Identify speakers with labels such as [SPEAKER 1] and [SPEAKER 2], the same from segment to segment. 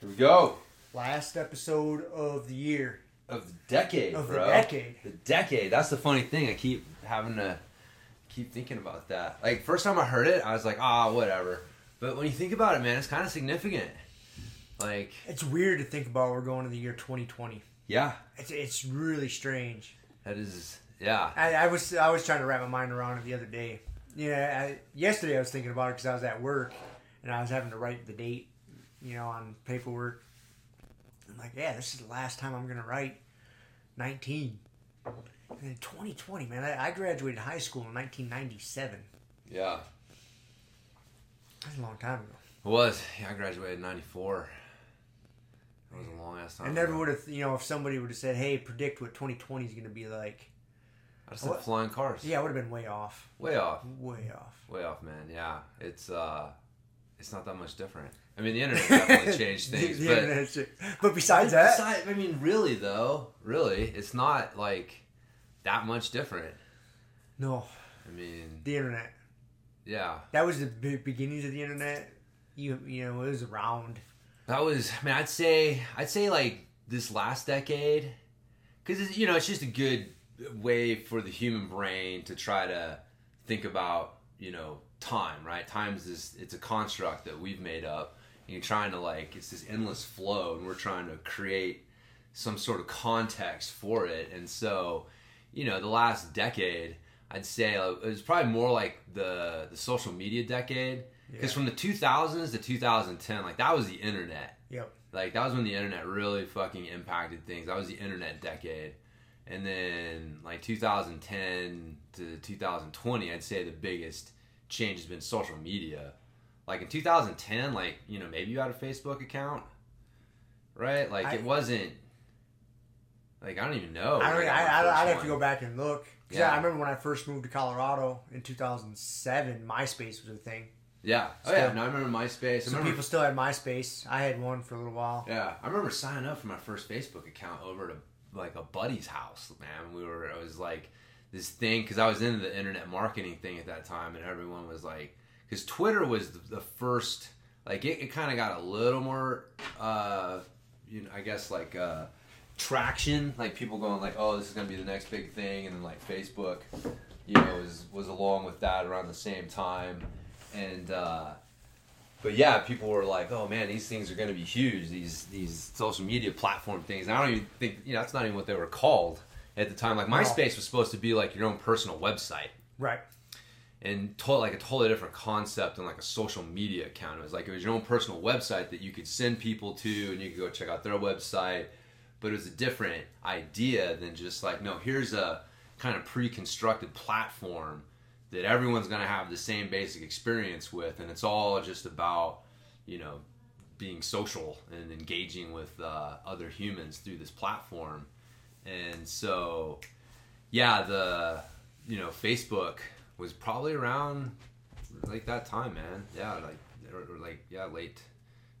[SPEAKER 1] Here we go.
[SPEAKER 2] Last episode of the year.
[SPEAKER 1] Of the decade,
[SPEAKER 2] Of the
[SPEAKER 1] bro.
[SPEAKER 2] decade.
[SPEAKER 1] The decade. That's the funny thing. I keep having to keep thinking about that. Like first time I heard it, I was like, ah, whatever. But when you think about it, man, it's kind of significant. Like,
[SPEAKER 2] It's weird to think about we're going to the year 2020.
[SPEAKER 1] yeah,
[SPEAKER 2] It's, it's really strange.
[SPEAKER 1] that is, yeah,
[SPEAKER 2] I, I was I was trying to wrap my mind around it the other day. Yeah, I, yesterday I was thinking about it because I was at work and I was having to write the date, you know, on paperwork. I'm like, yeah, this is the last time I'm gonna write 19. And in 2020, man, I, I graduated high school in 1997.
[SPEAKER 1] yeah.
[SPEAKER 2] That's a long time ago.
[SPEAKER 1] It was. Yeah, I graduated in '94. That was a long ass time.
[SPEAKER 2] I never would have, you know, if somebody would have said, hey, predict what 2020 is gonna be like.
[SPEAKER 1] I just said flying cars.
[SPEAKER 2] Yeah, I would have been way off.
[SPEAKER 1] Way off.
[SPEAKER 2] Way off.
[SPEAKER 1] Way off, man. Yeah, it's uh, it's not that much different. I mean, the internet definitely changed things,
[SPEAKER 2] The
[SPEAKER 1] but
[SPEAKER 2] but besides that,
[SPEAKER 1] Besi- I mean, really though, really, it's not like that much different.
[SPEAKER 2] no,
[SPEAKER 1] I mean,
[SPEAKER 2] the internet.
[SPEAKER 1] yeah,
[SPEAKER 2] That was the beginnings of the internet. You you know it was around.
[SPEAKER 1] that was. I mean, I'd say, I'd say like this last decade, because you know, it's just a good way for the human brain to try to think about, you know, time. Right? Time's this. It's a construct that we've made up. And you're trying to like, it's this endless flow, and we're trying to create some sort of context for it. And so, you know, the last decade, I'd say uh, it was probably more like the the social media decade. Because
[SPEAKER 2] Yeah.
[SPEAKER 1] from the 2000s to 2010, like that was the internet.
[SPEAKER 2] Yep.
[SPEAKER 1] Like that was when the internet really fucking impacted things. That was the internet decade. And then like 2010 to 2020, I'd say the biggest change has been social media. Like in 2010, like you know maybe you had a Facebook account, right? Like
[SPEAKER 2] I-
[SPEAKER 1] it wasn't. Like I don't even know.
[SPEAKER 2] I don't.
[SPEAKER 1] when
[SPEAKER 2] I, I, I'd have to go back and look.
[SPEAKER 1] Yeah.
[SPEAKER 2] I remember when I first moved to Colorado in 2007, MySpace was a thing.
[SPEAKER 1] Yeah. Oh
[SPEAKER 2] Still.
[SPEAKER 1] yeah. No, I remember MySpace.
[SPEAKER 2] Some
[SPEAKER 1] remember,
[SPEAKER 2] people still had MySpace. I had one for a little while.
[SPEAKER 1] Yeah, I remember signing up for my first Facebook account over to like a buddy's house. Man, we were. It was like this thing because I was into the internet marketing thing at that time, and everyone was like, because Twitter was the, first. Like it, it kind of got a little more, uh, you know, I guess like uh, traction. Like people going like, oh, this is gonna be the next big thing, and then like Facebook, you know, was was along with that around the same time, and. uh but yeah, people were like, "Oh man, these things are going to be huge. These these social media platform things." And I don't even think you know that's not even what they were called at the time. Like. MySpace was supposed to be like your own personal website
[SPEAKER 2] Right.
[SPEAKER 1] and to- like a totally different concept than like a social media account. It was like it was your own personal website that you could send people to, and you could go check out their website. But it was a different idea than just like no, here's a kind of pre-constructed platform that everyone's going to have the same basic experience with, and it's all just about you know being social and engaging with uh, other humans through this platform. And so, yeah, the you know Facebook was probably around like that time, man. Yeah, like or, or like yeah, late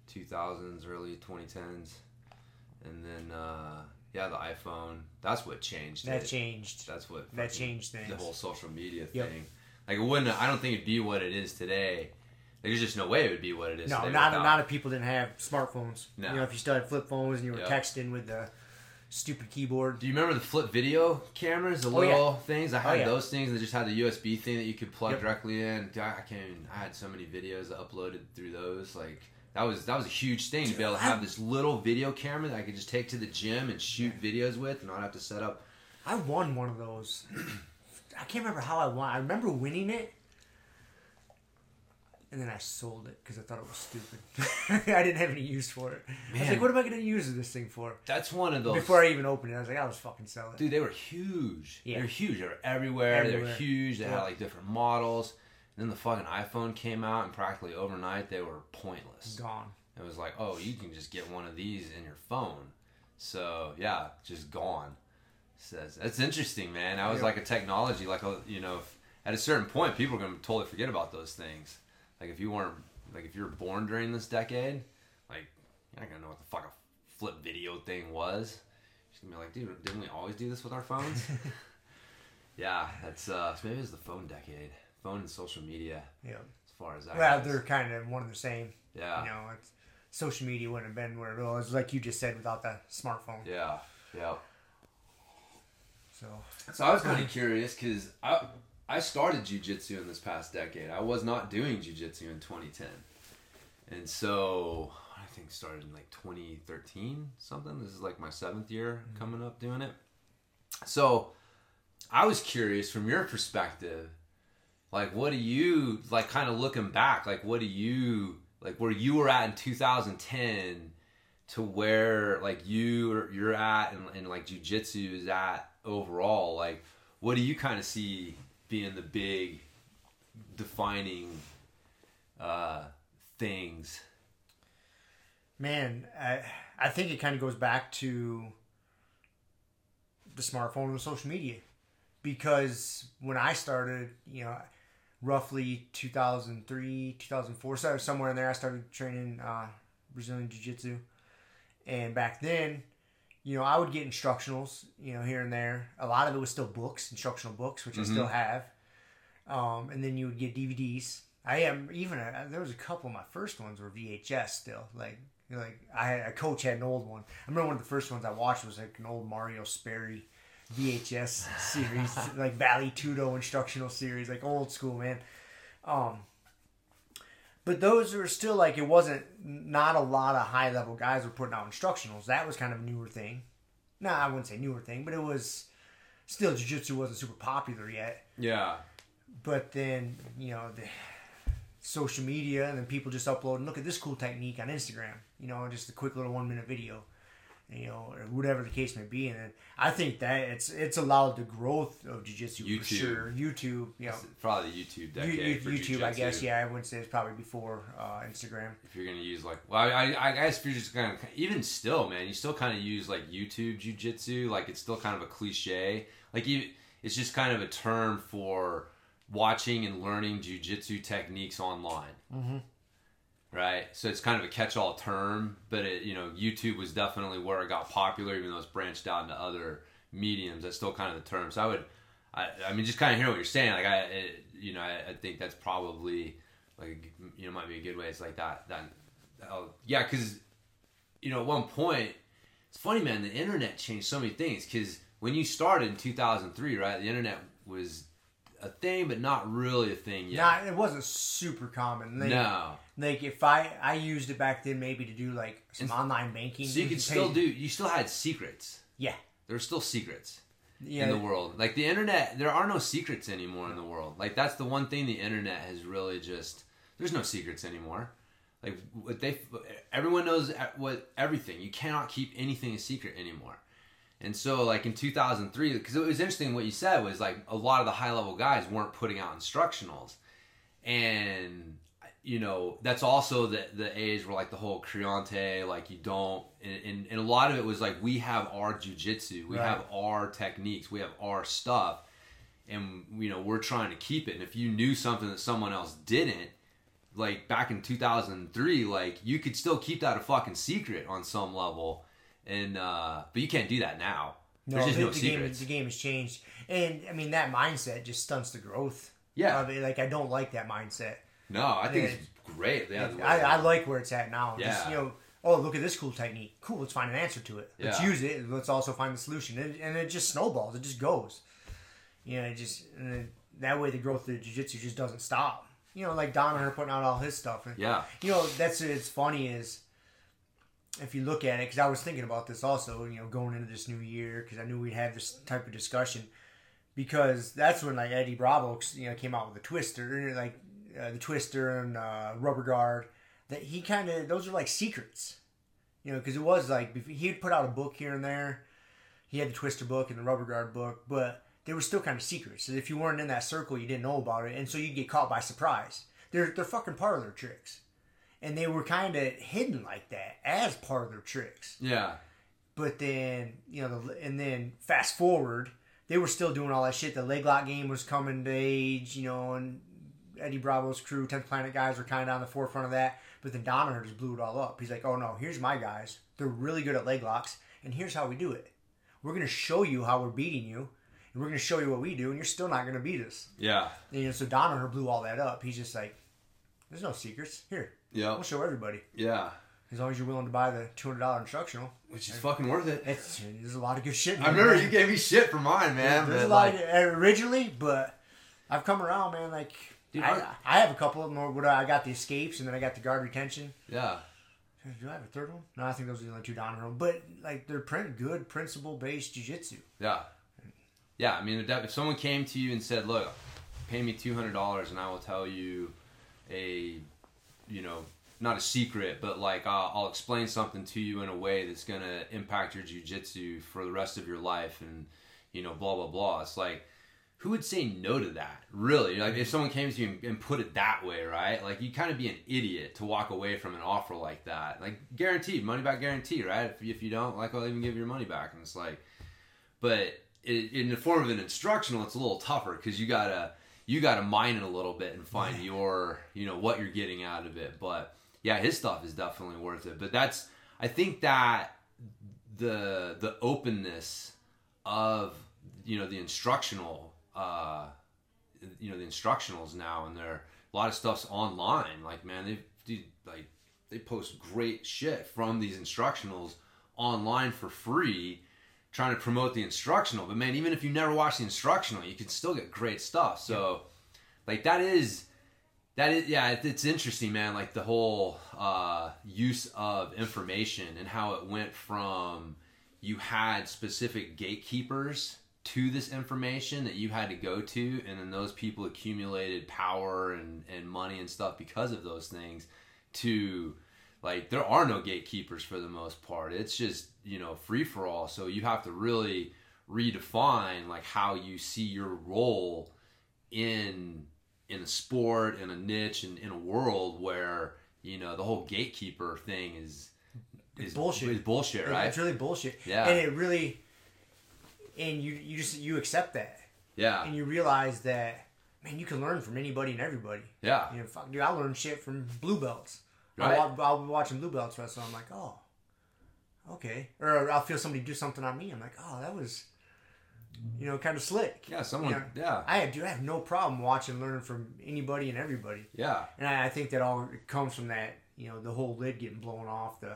[SPEAKER 1] two thousands, early twenty tens, and then uh, yeah, the iPhone. That's what changed.
[SPEAKER 2] That
[SPEAKER 1] it.
[SPEAKER 2] changed.
[SPEAKER 1] That's what
[SPEAKER 2] That changed things.
[SPEAKER 1] The whole social media
[SPEAKER 2] Yep.
[SPEAKER 1] thing. Like it wouldn't. I don't think it'd be what it is today. Like, there's just no way it would be what it is.
[SPEAKER 2] No, not
[SPEAKER 1] without-
[SPEAKER 2] lot of people didn't have smartphones.
[SPEAKER 1] No.
[SPEAKER 2] You know, if you still had flip phones and you were
[SPEAKER 1] Yep.
[SPEAKER 2] texting with the stupid keyboard.
[SPEAKER 1] Do you remember the flip video cameras, the
[SPEAKER 2] Oh, yeah.
[SPEAKER 1] little things? I had oh,
[SPEAKER 2] yeah.
[SPEAKER 1] those things that just had the USB thing that you could plug
[SPEAKER 2] Yep.
[SPEAKER 1] directly in. I can't. Even, I had so many videos uploaded through those. Like that was that was a huge thing to be able to have this little video camera that I could just take to the gym and shoot videos with, and not have to set up.
[SPEAKER 2] I won one of those. I can't remember how I won. I remember winning it, and then I sold it because I thought it was stupid. I didn't have any use for it. I was like, "What am I going to use this thing for?"
[SPEAKER 1] That's one of those.
[SPEAKER 2] Before I even opened it, I was like, "I'll just fucking sell it."
[SPEAKER 1] Dude, they were huge.
[SPEAKER 2] Yeah.
[SPEAKER 1] They were huge. They were everywhere. everywhere. They were huge. They had like different models. And then the fucking iPhone came out, and practically overnight they were pointless.
[SPEAKER 2] Gone.
[SPEAKER 1] It was like, oh, you can just get one of these in your phone. So yeah, just gone. Says that's interesting, man. That was
[SPEAKER 2] Yeah.
[SPEAKER 1] like a technology, like a you know, at a certain point, people are gonna totally forget about those things. Like if you weren't, like if you were born during this decade, like you're not gonna know what the fuck a flip video thing was. You're gonna be like, dude, didn't we always do this with our phones? yeah, that's uh, so maybe it's the phone decade, phone and social media,
[SPEAKER 2] Yeah.
[SPEAKER 1] as far as that.
[SPEAKER 2] Well, they're kind of one and the same.
[SPEAKER 1] yeah,
[SPEAKER 2] You know, it's, social media wouldn't have been where it was, like you just said, without the smartphone.
[SPEAKER 1] yeah, yeah.
[SPEAKER 2] So
[SPEAKER 1] So I was kind of curious because I I started jujitsu in this past decade. I was not doing jujitsu in 2010, and so I think started in like 2013 something. This is like my seventh year mm-hmm. coming up doing it. So I was curious from your perspective, like what do you like? Kind of looking back, like what do you like where you were at in 2010 to where like you you're at and, and like jujitsu is at overall like what do you kind of see being the big defining uh things
[SPEAKER 2] man, I I think it kind of goes back to the smartphone and social media, because when I started, you know, roughly 2003, 2004, so somewhere in there, I started training uh, Brazilian Jiu Jitsu, and back then. You know, I would get instructionals, you know, here and there. A lot of it was still books, instructional books, which I still have. Um, and then you would get DVDs. I am even a, there was a couple of my first ones were VHS still. Like like I had a coach had an old one. I remember one of the first ones I watched was like an old Mario Sperry VHS series, like Vale Tudo instructional series, like old school man. Um, but those were still like it wasn't not a lot of high level guys were putting out instructionals. That was kind of a newer thing. No, I wouldn't say newer thing, but it was still jiu-jitsu wasn't super popular yet
[SPEAKER 1] yeah
[SPEAKER 2] but then you know the social media and then people just upload and look at this cool technique on instagram you know just a quick little one minute video you know or whatever the case may be and i think that it's it's allowed the growth of jiu-jitsu
[SPEAKER 1] YouTube.
[SPEAKER 2] for sure youtube you know
[SPEAKER 1] It's probably youtube decade
[SPEAKER 2] you-
[SPEAKER 1] for
[SPEAKER 2] youtube i guess yeah i wouldn't say it's probably before uh, instagram
[SPEAKER 1] if you're gonna use like well I, I, I guess if you're just of even still man you still kind of use like youtube jujitsu like it's still kind of a cliche like you it's just kind of a term for watching and learning jujitsu techniques online.
[SPEAKER 2] Mhm.
[SPEAKER 1] Right, so it's kind of a catch-all term, but it, you know, YouTube was definitely where it got popular, even though it's branched out into other mediums. That's still kind of the term. So I would, I, I mean, just kind of hear what you're saying. Like I, it, you know, I, I think that's probably like you know might be a good way. It's like that. That, oh, yeah, because you know, at one point, it's funny, man. The internet changed so many things. Because when you started in 2003, right, the internet was a thing, but not really a thing yet.
[SPEAKER 2] Nah, it wasn't super common. Like,
[SPEAKER 1] no.
[SPEAKER 2] Like if I I used it back then, maybe to do like some
[SPEAKER 1] And-
[SPEAKER 2] online banking.
[SPEAKER 1] So you could still do. You still had secrets.
[SPEAKER 2] Yeah.
[SPEAKER 1] There were still secrets.
[SPEAKER 2] Yeah.
[SPEAKER 1] in the world. Like the internet, there are no secrets anymore in the world. Like that's the one thing the internet has really just. There's no secrets anymore. Like what they, everyone knows what everything. You cannot keep anything a secret anymore. And so, like in 2003, because it was interesting what you said was like a lot of the high level guys weren't putting out instructionals, and you know that's also the the age where like the whole Creonte, like you don't, and, and, and a lot of it was like we have our jujitsu, we
[SPEAKER 2] Right.
[SPEAKER 1] have our techniques, we have our stuff, and you know we're trying to keep it. And if you knew something that someone else didn't, like back in 2003, like you could still keep that a fucking secret on some level, and uh but you can't do that now.
[SPEAKER 2] No,
[SPEAKER 1] There's just
[SPEAKER 2] the,
[SPEAKER 1] no
[SPEAKER 2] the game, the game has changed, and I mean that mindset just stunts the growth.
[SPEAKER 1] Yeah.
[SPEAKER 2] of it. like I don't like that mindset.
[SPEAKER 1] No, I think
[SPEAKER 2] Yeah.
[SPEAKER 1] it's great. Yeah,
[SPEAKER 2] I, I like where it's at now. Just
[SPEAKER 1] Yeah.
[SPEAKER 2] you know, oh look at this cool technique. Cool, let's find an answer to it. Let's
[SPEAKER 1] Yeah.
[SPEAKER 2] use it. Let's also find the solution, and, and it just snowballs. It just goes. You know, it just and that way the growth of the jiu-jitsu just doesn't stop. You know, like Danaher putting out all his stuff. And,
[SPEAKER 1] yeah,
[SPEAKER 2] you know that's it's funny is if you look at it because i was thinking about this also you know going into this new year because i knew we'd have this type of discussion because that's when like eddie bravo you know came out with the twister like uh, the twister and uh, rubber guard that he kind of those are like secrets you know because it was like he'd put out a book here and there. He had the twister book and the rubber guard book but they were still kind of secrets if you weren't in that circle you didn't know about it and so you'd get caught by surprise. They're, they're fucking their tricks and they were kind of hidden like that as part of their tricks.
[SPEAKER 1] yeah,
[SPEAKER 2] But then you know, the, and then fast forward, they were still doing all that shit. The leg lock game was coming to age, you know, and Eddie Bravo's crew, Tenth Planet guys were kind of on the forefront of that. But then Danaher just blew it all up. He's like, "Oh no, here's my guys. They're really good at leg locks, and here's how we do it. We're gonna show you how we're beating you." And we're gonna show you what we do, and you're still not gonna beat us.
[SPEAKER 1] yeah,
[SPEAKER 2] And, you know, so Danaher blew all that up. He's just like, "There's no secrets here.
[SPEAKER 1] Yeah,
[SPEAKER 2] We'll show everybody."
[SPEAKER 1] yeah.
[SPEAKER 2] As long as you're willing to buy the two hundred dollar instructional,
[SPEAKER 1] Which is fucking worth it.
[SPEAKER 2] it's there's a lot of good shit. in
[SPEAKER 1] I remember
[SPEAKER 2] man.
[SPEAKER 1] you gave me shit for mine, man.
[SPEAKER 2] There's
[SPEAKER 1] but
[SPEAKER 2] a lot
[SPEAKER 1] like,
[SPEAKER 2] of, uh, originally, but I've come around, man. Like
[SPEAKER 1] Dude,
[SPEAKER 2] I,
[SPEAKER 1] I-
[SPEAKER 2] I have a couple of them. What I got the escapes, and then I got the guard retention.
[SPEAKER 1] yeah,
[SPEAKER 2] Do I have a third one? No, I think those are the only two down the. But like they're print good principle based jujitsu.
[SPEAKER 1] yeah, yeah. I mean, if someone came to you and said, "Look, pay me two hundred dollars, and I will tell you a, you know, not a secret, but like I'll, I'll explain something to you in a way that's gonna impact your jujitsu for the rest of your life, and you know, blah blah blah." It's like. Who would say no to that? Really? Like, if someone came to you and, put it that way, right? Like, you kind of be an idiot to walk away from an offer like that. Like, guaranteed, money back guarantee, right? If, if you don't, like, I'll even give you your money back. And it's like, but it, in the form of an instructional, it's a little tougher because you gotta you gotta mine it a little bit and find your you know what you're getting out of it. But yeah, his stuff is definitely worth it. But that's I think that the the openness of you know the instructional uh you know the instructionals now and they're a lot of stuff's online like man they dude, like they post great shit from these instructionals online for free trying to promote the instructional but man even if you never watch the instructional you can still get great stuff. So like that is that is yeah it, it's interesting man like the whole uh, use of information and how it went from you had specific gatekeepers to this information that you had to go to and then those people accumulated power and, and money and stuff because of those things to like there are no gatekeepers for the most part it's just you know free for all so you have to really redefine like how you see your role in in a sport in a niche and in a world where you know the whole gatekeeper thing is is
[SPEAKER 2] bullshit.
[SPEAKER 1] is bullshit right
[SPEAKER 2] It's really bullshit.
[SPEAKER 1] Yeah.
[SPEAKER 2] And it really, and you you just you accept that,
[SPEAKER 1] yeah
[SPEAKER 2] and you realize that, man, you can learn from anybody and everybody.
[SPEAKER 1] Yeah.
[SPEAKER 2] You know, fuck, dude, I learned shit from blue belts.
[SPEAKER 1] Right.
[SPEAKER 2] I'll, I'll be watching blue belts wrestle. I'm like, oh, okay. Or I'll feel somebody do something on me. I'm like, oh, that was, you know, kind of slick.
[SPEAKER 1] Yeah, someone.
[SPEAKER 2] Yeah.
[SPEAKER 1] Yeah.
[SPEAKER 2] I do. I have no problem watching, learning from anybody and everybody.
[SPEAKER 1] Yeah.
[SPEAKER 2] And I, I think that all comes from that, you know, the whole lid getting blown off, the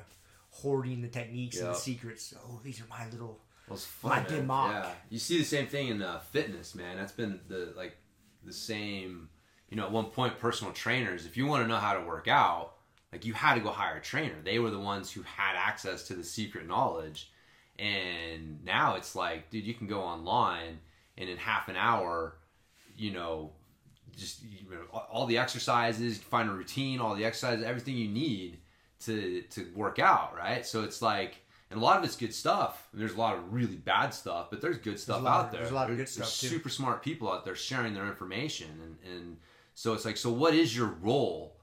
[SPEAKER 2] hoarding the techniques and the secrets. Oh, these are my little.
[SPEAKER 1] Well, it's
[SPEAKER 2] My
[SPEAKER 1] fun, man.
[SPEAKER 2] Dimmock.
[SPEAKER 1] Yeah, you see the same thing in uh, fitness, man. That's been the like the same. You know, at one point, personal trainers. If you want to know how to work out, like you had to go hire a trainer. They were the ones who had access to the secret knowledge. And now it's like, dude, you can go online and in half an hour, you know, just you know, all- the exercises, find a routine, all the exercises, everything you need to to work out, right? So it's like, and a lot of it's good stuff. And there's a lot of really bad stuff, but there's good stuff
[SPEAKER 2] lot
[SPEAKER 1] out
[SPEAKER 2] of-
[SPEAKER 1] there.
[SPEAKER 2] there's a lot of good stuff,
[SPEAKER 1] there's
[SPEAKER 2] too.
[SPEAKER 1] Super smart people out there sharing their information, and and so it's like, so what is your role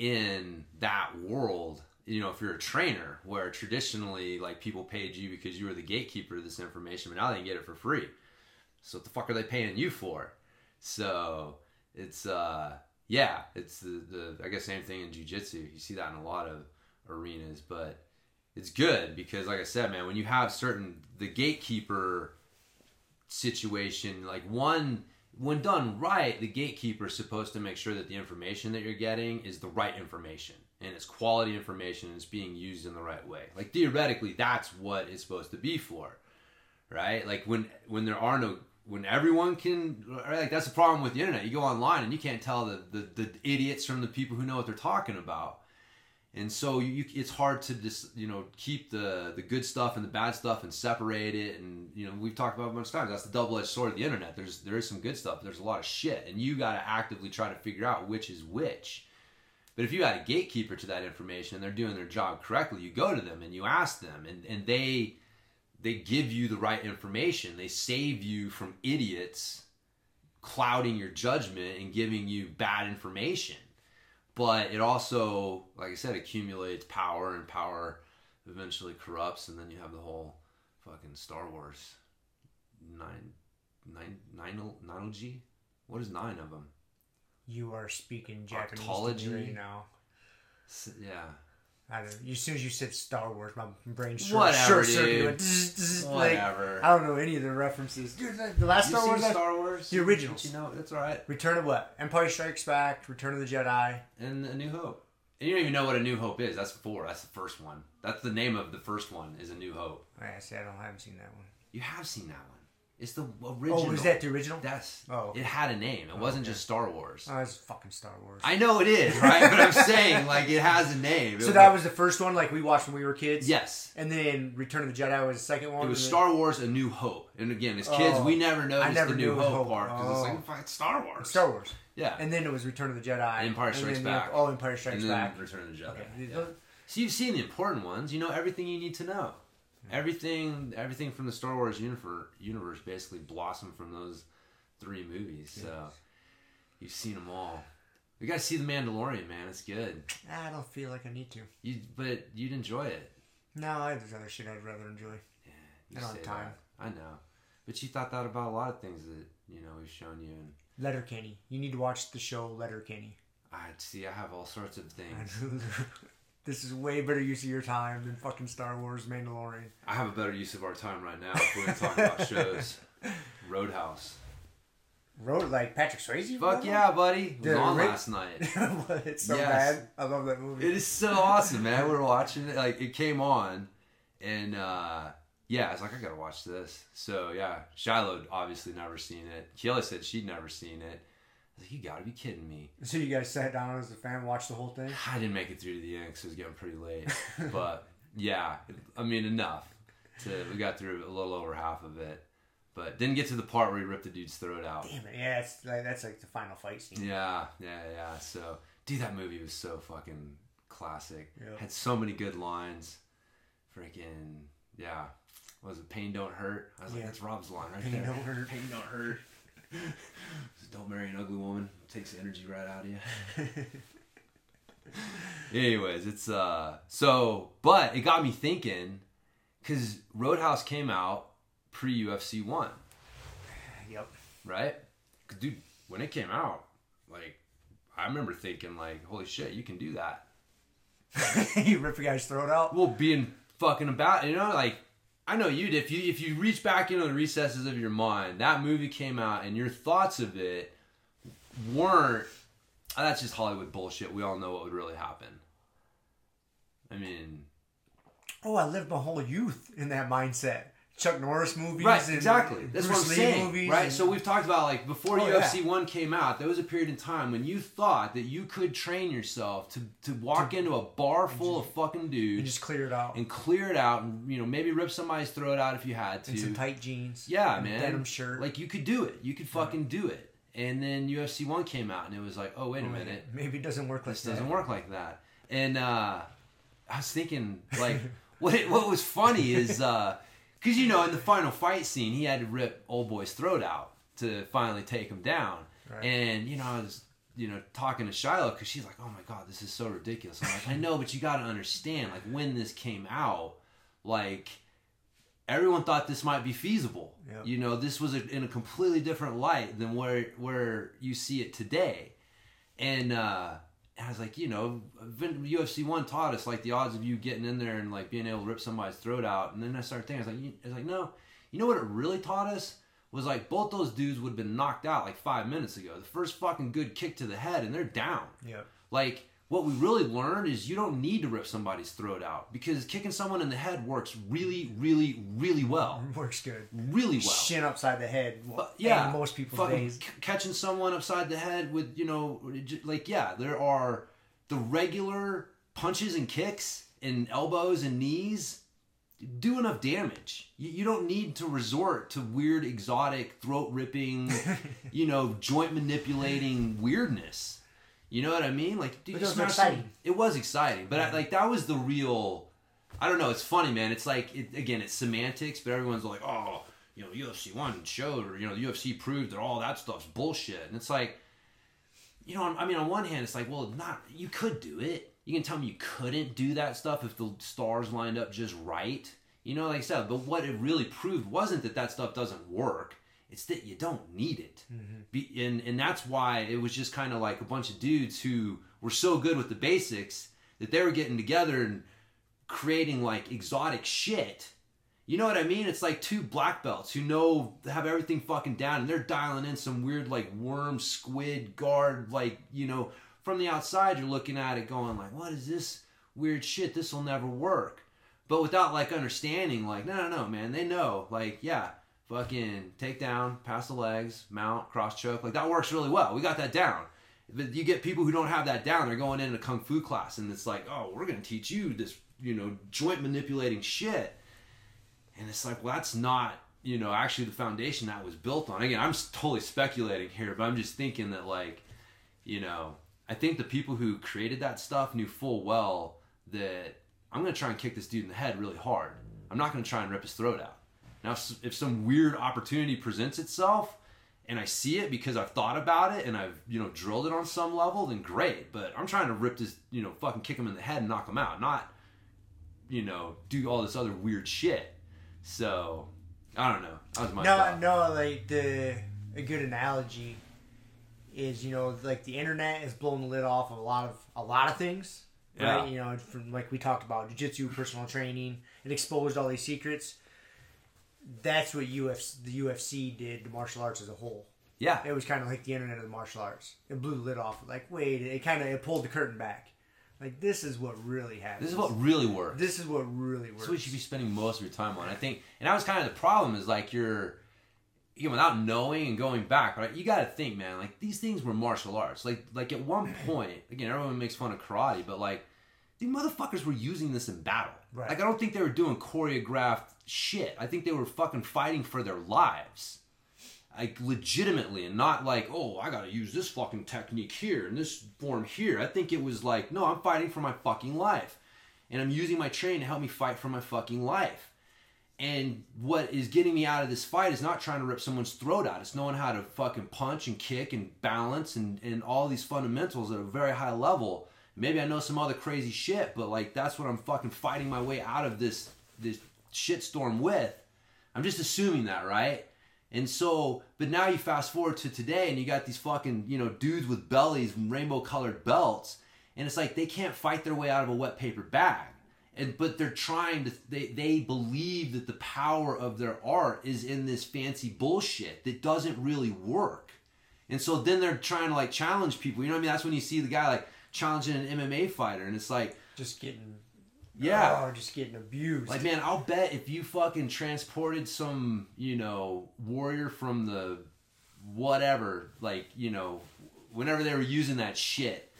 [SPEAKER 1] in that world? You know, if you're a trainer, where traditionally like people paid you because you were the gatekeeper of this information, but now they can get it for free. So what the fuck are they paying you for? So it's uh yeah, it's the, the I guess same thing in jujitsu. You see that in a lot of arenas, but it's good because like I said, man, when you have certain the gatekeeper situation, like one when done right, the gatekeeper is supposed to make sure that the information that you're getting is the right information and it's quality information and it's being used in the right way. Like theoretically, that's what it's supposed to be for right? Like when when there are no when everyone can right? like that's the problem with the internet. You go online and you can't tell the, the, the idiots from the people who know what they're talking about. And so you, it's hard to just you know keep the the good stuff and the bad stuff and separate it. And you know we've talked about it a bunch of times. That's the double edged sword of the internet. There's there is some good stuff. But there's a lot of shit, and you got to actively try to figure out which is which. But if you had a gatekeeper to that information and they're doing their job correctly, you go to them and you ask them, and, and they they give you the right information. They save you from idiots clouding your judgment and giving you bad information. But it also, like I said, accumulates power, and power eventually corrupts, and then you have the whole fucking Star Wars nine nine nine nine G. What is nine of them?
[SPEAKER 2] You are speaking Japanese to me right now.
[SPEAKER 1] S- Yeah,
[SPEAKER 2] I don't know. As soon as you said Star Wars, my brain short,
[SPEAKER 1] Whatever,
[SPEAKER 2] short circuit like,
[SPEAKER 1] whatever.
[SPEAKER 2] I don't know any of the references. Dude, the, last Star Wars, I-
[SPEAKER 1] Star Wars?
[SPEAKER 2] the originals.
[SPEAKER 1] You know, that's all right.
[SPEAKER 2] Return of what? Empire Strikes Back, Return of the Jedi.
[SPEAKER 1] and A New Hope. And you don't even know what A New Hope is. That's four. That's the first one. That's the name of the first one. Is A New Hope.
[SPEAKER 2] I see. I don't. I haven't seen that one.
[SPEAKER 1] You have seen that one. It's the oh, original.
[SPEAKER 2] Oh, was that the original?
[SPEAKER 1] That's.
[SPEAKER 2] Oh.
[SPEAKER 1] It had a name. It wasn't
[SPEAKER 2] okay.
[SPEAKER 1] just Star Wars.
[SPEAKER 2] Oh, it's fucking Star Wars.
[SPEAKER 1] I know it is right, but I'm saying like it has a name.
[SPEAKER 2] so
[SPEAKER 1] It
[SPEAKER 2] that was the first one, like we watched when we were kids.
[SPEAKER 1] yes.
[SPEAKER 2] And then Return of the Jedi was the second one.
[SPEAKER 1] It was
[SPEAKER 2] then-
[SPEAKER 1] Star Wars: A New Hope, and again, as kids,
[SPEAKER 2] Oh.
[SPEAKER 1] we never noticed
[SPEAKER 2] never
[SPEAKER 1] the New Hope,
[SPEAKER 2] Hope.
[SPEAKER 1] part because it's
[SPEAKER 2] Oh.
[SPEAKER 1] like fucking Star Wars.
[SPEAKER 2] Star Wars.
[SPEAKER 1] Yeah.
[SPEAKER 2] And then it was Return of the Jedi.
[SPEAKER 1] Empire
[SPEAKER 2] and
[SPEAKER 1] Strikes
[SPEAKER 2] then the-
[SPEAKER 1] Back.
[SPEAKER 2] Oh, Empire Strikes Back.
[SPEAKER 1] Return of the Jedi.
[SPEAKER 2] Okay.
[SPEAKER 1] Yeah. So you've seen the important ones. You know everything you need to know. Everything, everything from the Star Wars universe, universe basically blossomed from those three movies. So you've seen them all. We got to see the Mandalorian, man. It's good.
[SPEAKER 2] I don't feel like I need to.
[SPEAKER 1] You, but you'd enjoy it.
[SPEAKER 2] No, I have other shit I'd rather enjoy.
[SPEAKER 1] You
[SPEAKER 2] I don't
[SPEAKER 1] say
[SPEAKER 2] time.
[SPEAKER 1] that. I know, but you thought that about a lot of things that you know we've shown you, and
[SPEAKER 2] Letterkenny. You need to watch the show Letterkenny.
[SPEAKER 1] I see. I have all sorts of things.
[SPEAKER 2] This is way better use of your time than fucking Star Wars Mandalorian.
[SPEAKER 1] I have a better use of our time right now if we're gonna talk about shows. Roadhouse.
[SPEAKER 2] Road like Patrick Swayze.
[SPEAKER 1] Fuck yeah, buddy. It was
[SPEAKER 2] Dude,
[SPEAKER 1] on
[SPEAKER 2] Rick-
[SPEAKER 1] last night.
[SPEAKER 2] it's so
[SPEAKER 1] Yes.
[SPEAKER 2] bad. I love that movie.
[SPEAKER 1] It is so awesome, man. We're watching it, like it came on, and uh, yeah, I was like, I gotta watch this. So yeah, Shiloh obviously never seen it. Keela said she'd never seen it. Like, you gotta be kidding me.
[SPEAKER 2] So you guys sat down as a fan, watched the whole thing.
[SPEAKER 1] I didn't make it through to the end because it was getting pretty late. but yeah, I mean enough. To we got through a little over half of it, but didn't get to the part where he ripped the dude's throat out.
[SPEAKER 2] Damn it! Yeah, it's like that's like the final fight scene.
[SPEAKER 1] Yeah, yeah, yeah. So, dude, that movie was so fucking classic.
[SPEAKER 2] Yeah.
[SPEAKER 1] Had so many good lines. Freaking, yeah. What was it Pain Don't Hurt? I was like, that's Rob's line right
[SPEAKER 2] Pain
[SPEAKER 1] there.
[SPEAKER 2] don't hurt.
[SPEAKER 1] Pain Don't Hurt. don't marry an ugly woman. Takes the energy right out of you. Anyways, it's uh so but it got me thinking cuz Roadhouse came out pre UFC 1,
[SPEAKER 2] Yep.
[SPEAKER 1] right? Dude, when it came out, like I remember thinking like, holy shit, you can do that.
[SPEAKER 2] you rip a guy's throat out.
[SPEAKER 1] Well, being fucking about, you know, like I know you. If you if you reach back into the recesses of your mind, that movie came out, and your thoughts of it weren't. oh, That's just Hollywood bullshit. We all know what would really happen. I mean,
[SPEAKER 2] Oh, I lived my whole youth in that mindset. Chuck Norris movies.
[SPEAKER 1] right?
[SPEAKER 2] and
[SPEAKER 1] Exactly. That's
[SPEAKER 2] Bruce
[SPEAKER 1] what I'm
[SPEAKER 2] Lee
[SPEAKER 1] saying. Right.
[SPEAKER 2] and-
[SPEAKER 1] So we've talked about like before
[SPEAKER 2] Oh,
[SPEAKER 1] UFC
[SPEAKER 2] yeah.
[SPEAKER 1] one came out, there was a period in time when you thought that you could train yourself to to walk into a bar full of fucking dudes
[SPEAKER 2] just clear it out.
[SPEAKER 1] and clear it out, and you know maybe rip somebody's throat out if you had to.
[SPEAKER 2] And some tight jeans.
[SPEAKER 1] Yeah,
[SPEAKER 2] and
[SPEAKER 1] man.
[SPEAKER 2] Denim shirt.
[SPEAKER 1] Like you could do it. You could fucking do it. And then UFC one came out, and it was like, oh wait a
[SPEAKER 2] Oh,
[SPEAKER 1] minute,
[SPEAKER 2] Maybe it doesn't work like
[SPEAKER 1] this
[SPEAKER 2] that.
[SPEAKER 1] doesn't work like that. And uh, I was thinking, like, what it, what was funny is because you know in the final fight scene, he had to rip old boy's throat out to finally take him down.
[SPEAKER 2] Right.
[SPEAKER 1] And you know, I was you know talking to Shiloh because she's like, oh my god, this is so ridiculous. I'm like, I know, but you got to understand, like when this came out, like everyone thought this might be feasible.
[SPEAKER 2] Yep.
[SPEAKER 1] You know, this was a, in a completely different light than where where you see it today. And uh, I was like, you know, UFC one taught us like the odds of you getting in there and like being able to rip somebody's throat out. And then I started thinking, I was like, I was like, no, you know what it really taught us was like both those dudes would have been knocked out like five minutes ago. The first fucking good kick to the head, and they're down.
[SPEAKER 2] Yeah.
[SPEAKER 1] Like what we really learned is you don't need to rip somebody's throat out because kicking someone in the head works really, really, really well.
[SPEAKER 2] Works good.
[SPEAKER 1] Really well.
[SPEAKER 2] Shin upside the head.
[SPEAKER 1] But, yeah,
[SPEAKER 2] in most people's
[SPEAKER 1] fucking
[SPEAKER 2] days.
[SPEAKER 1] c- catching someone upside the head with you know, like yeah, there are the regular punches and kicks and elbows and knees do enough damage. You, you don't need to resort to weird, exotic, throat ripping, you know, joint manipulating weirdness. You know what I mean? Like, dude,
[SPEAKER 2] it was exciting.
[SPEAKER 1] some- It was exciting, but I, like that was the real. I don't know. It's funny, man. It's like it, again, it's semantics, but everyone's like, oh, you know, UFC one showed, or you know, the UFC proved that all that stuff's bullshit, and it's like, you know, I mean, on one hand, it's like, well, not you could do it. You can tell me you couldn't do that stuff if the stars lined up just right. You know, like I said, but what it really proved wasn't that that stuff doesn't work. It's that you don't need it. Mm-hmm. Be, and, and that's why it was just kind of like a bunch of dudes who were so good with the basics that they were getting together and creating like exotic shit. You know what I mean? It's like two black belts who know have everything fucking down and they're dialing in some weird like worm squid guard like, you know, from the outside you're looking at it going like, "What is this weird shit? This will never work." But without like understanding like, "No, no, no, man. They know like, yeah, fucking take down, pass the legs, mount, cross choke. Like that works really well. We got that down. But you get people who don't have that down. They're going into kung fu class, and it's like, oh, we're gonna teach you this, you know, joint manipulating shit. And it's like, well, that's not, you know, actually the foundation that was built on. Again, I'm totally speculating here, but I'm just thinking that, like, you know, I think the people who created that stuff knew full well that I'm gonna try and kick this dude in the head really hard. I'm not gonna try and rip his throat out. Now, if, some weird opportunity presents itself and I see it because I've thought about it and I've, you know, drilled it on some level, then great. But I'm trying to rip this, you know, fucking kick him in the head and knock him out, not, you know, do all this other weird shit. So, I don't know. That was my
[SPEAKER 2] no,
[SPEAKER 1] thought.
[SPEAKER 2] no, like the a good analogy is you know like the internet has blown the lid off of a lot of a lot of things,
[SPEAKER 1] Yeah.
[SPEAKER 2] right? You know, from like we talked about jujitsu, personal training, it exposed all these secrets. That's what UFC the UFC did to martial arts as a whole.
[SPEAKER 1] Yeah.
[SPEAKER 2] It was kind of like the internet of the martial arts. It blew the lid off. Like, wait, it kind of it pulled the curtain back. Like, this is what really happens.
[SPEAKER 1] This is what really works.
[SPEAKER 2] This is what really works.
[SPEAKER 1] That's what you should be spending most of your time on. I think, and that was kind of the problem is like you're, you know, without knowing and going back, but you got to think, man, like these things were martial arts. Like, like at one point, again, everyone makes fun of karate, but like these motherfuckers were using this in battle.
[SPEAKER 2] Right.
[SPEAKER 1] Like, I don't think they were doing choreographed shit. I think they were fucking fighting for their lives. Like legitimately, and not like, oh, I gotta use this fucking technique here and this form here. I think it was like, no, I'm fighting for my fucking life and I'm using my training to help me fight for my fucking life. And what is getting me out of this fight is not trying to rip someone's throat out. It's knowing how to fucking punch and kick and balance and, and all these fundamentals at a very high level. Maybe I know some other crazy shit, but like that's what I'm fucking fighting my way out of this this shitstorm with. I'm just assuming that, right? And so, but now you fast forward to today and you got these fucking, you know, dudes with bellies and rainbow colored belts. And it's like they can't fight their way out of a wet paper bag. And but they're trying to they, they believe that the power of their art is in this fancy bullshit that doesn't really work. And so then they're trying to like challenge people. You know what I mean? That's when you see the guy like challenging an MMA fighter and it's like
[SPEAKER 2] Just getting
[SPEAKER 1] yeah.
[SPEAKER 2] oh, just getting abused.
[SPEAKER 1] Like, man, I'll bet if you fucking transported some, you know, warrior from the whatever, like, you know, whenever they were using that shit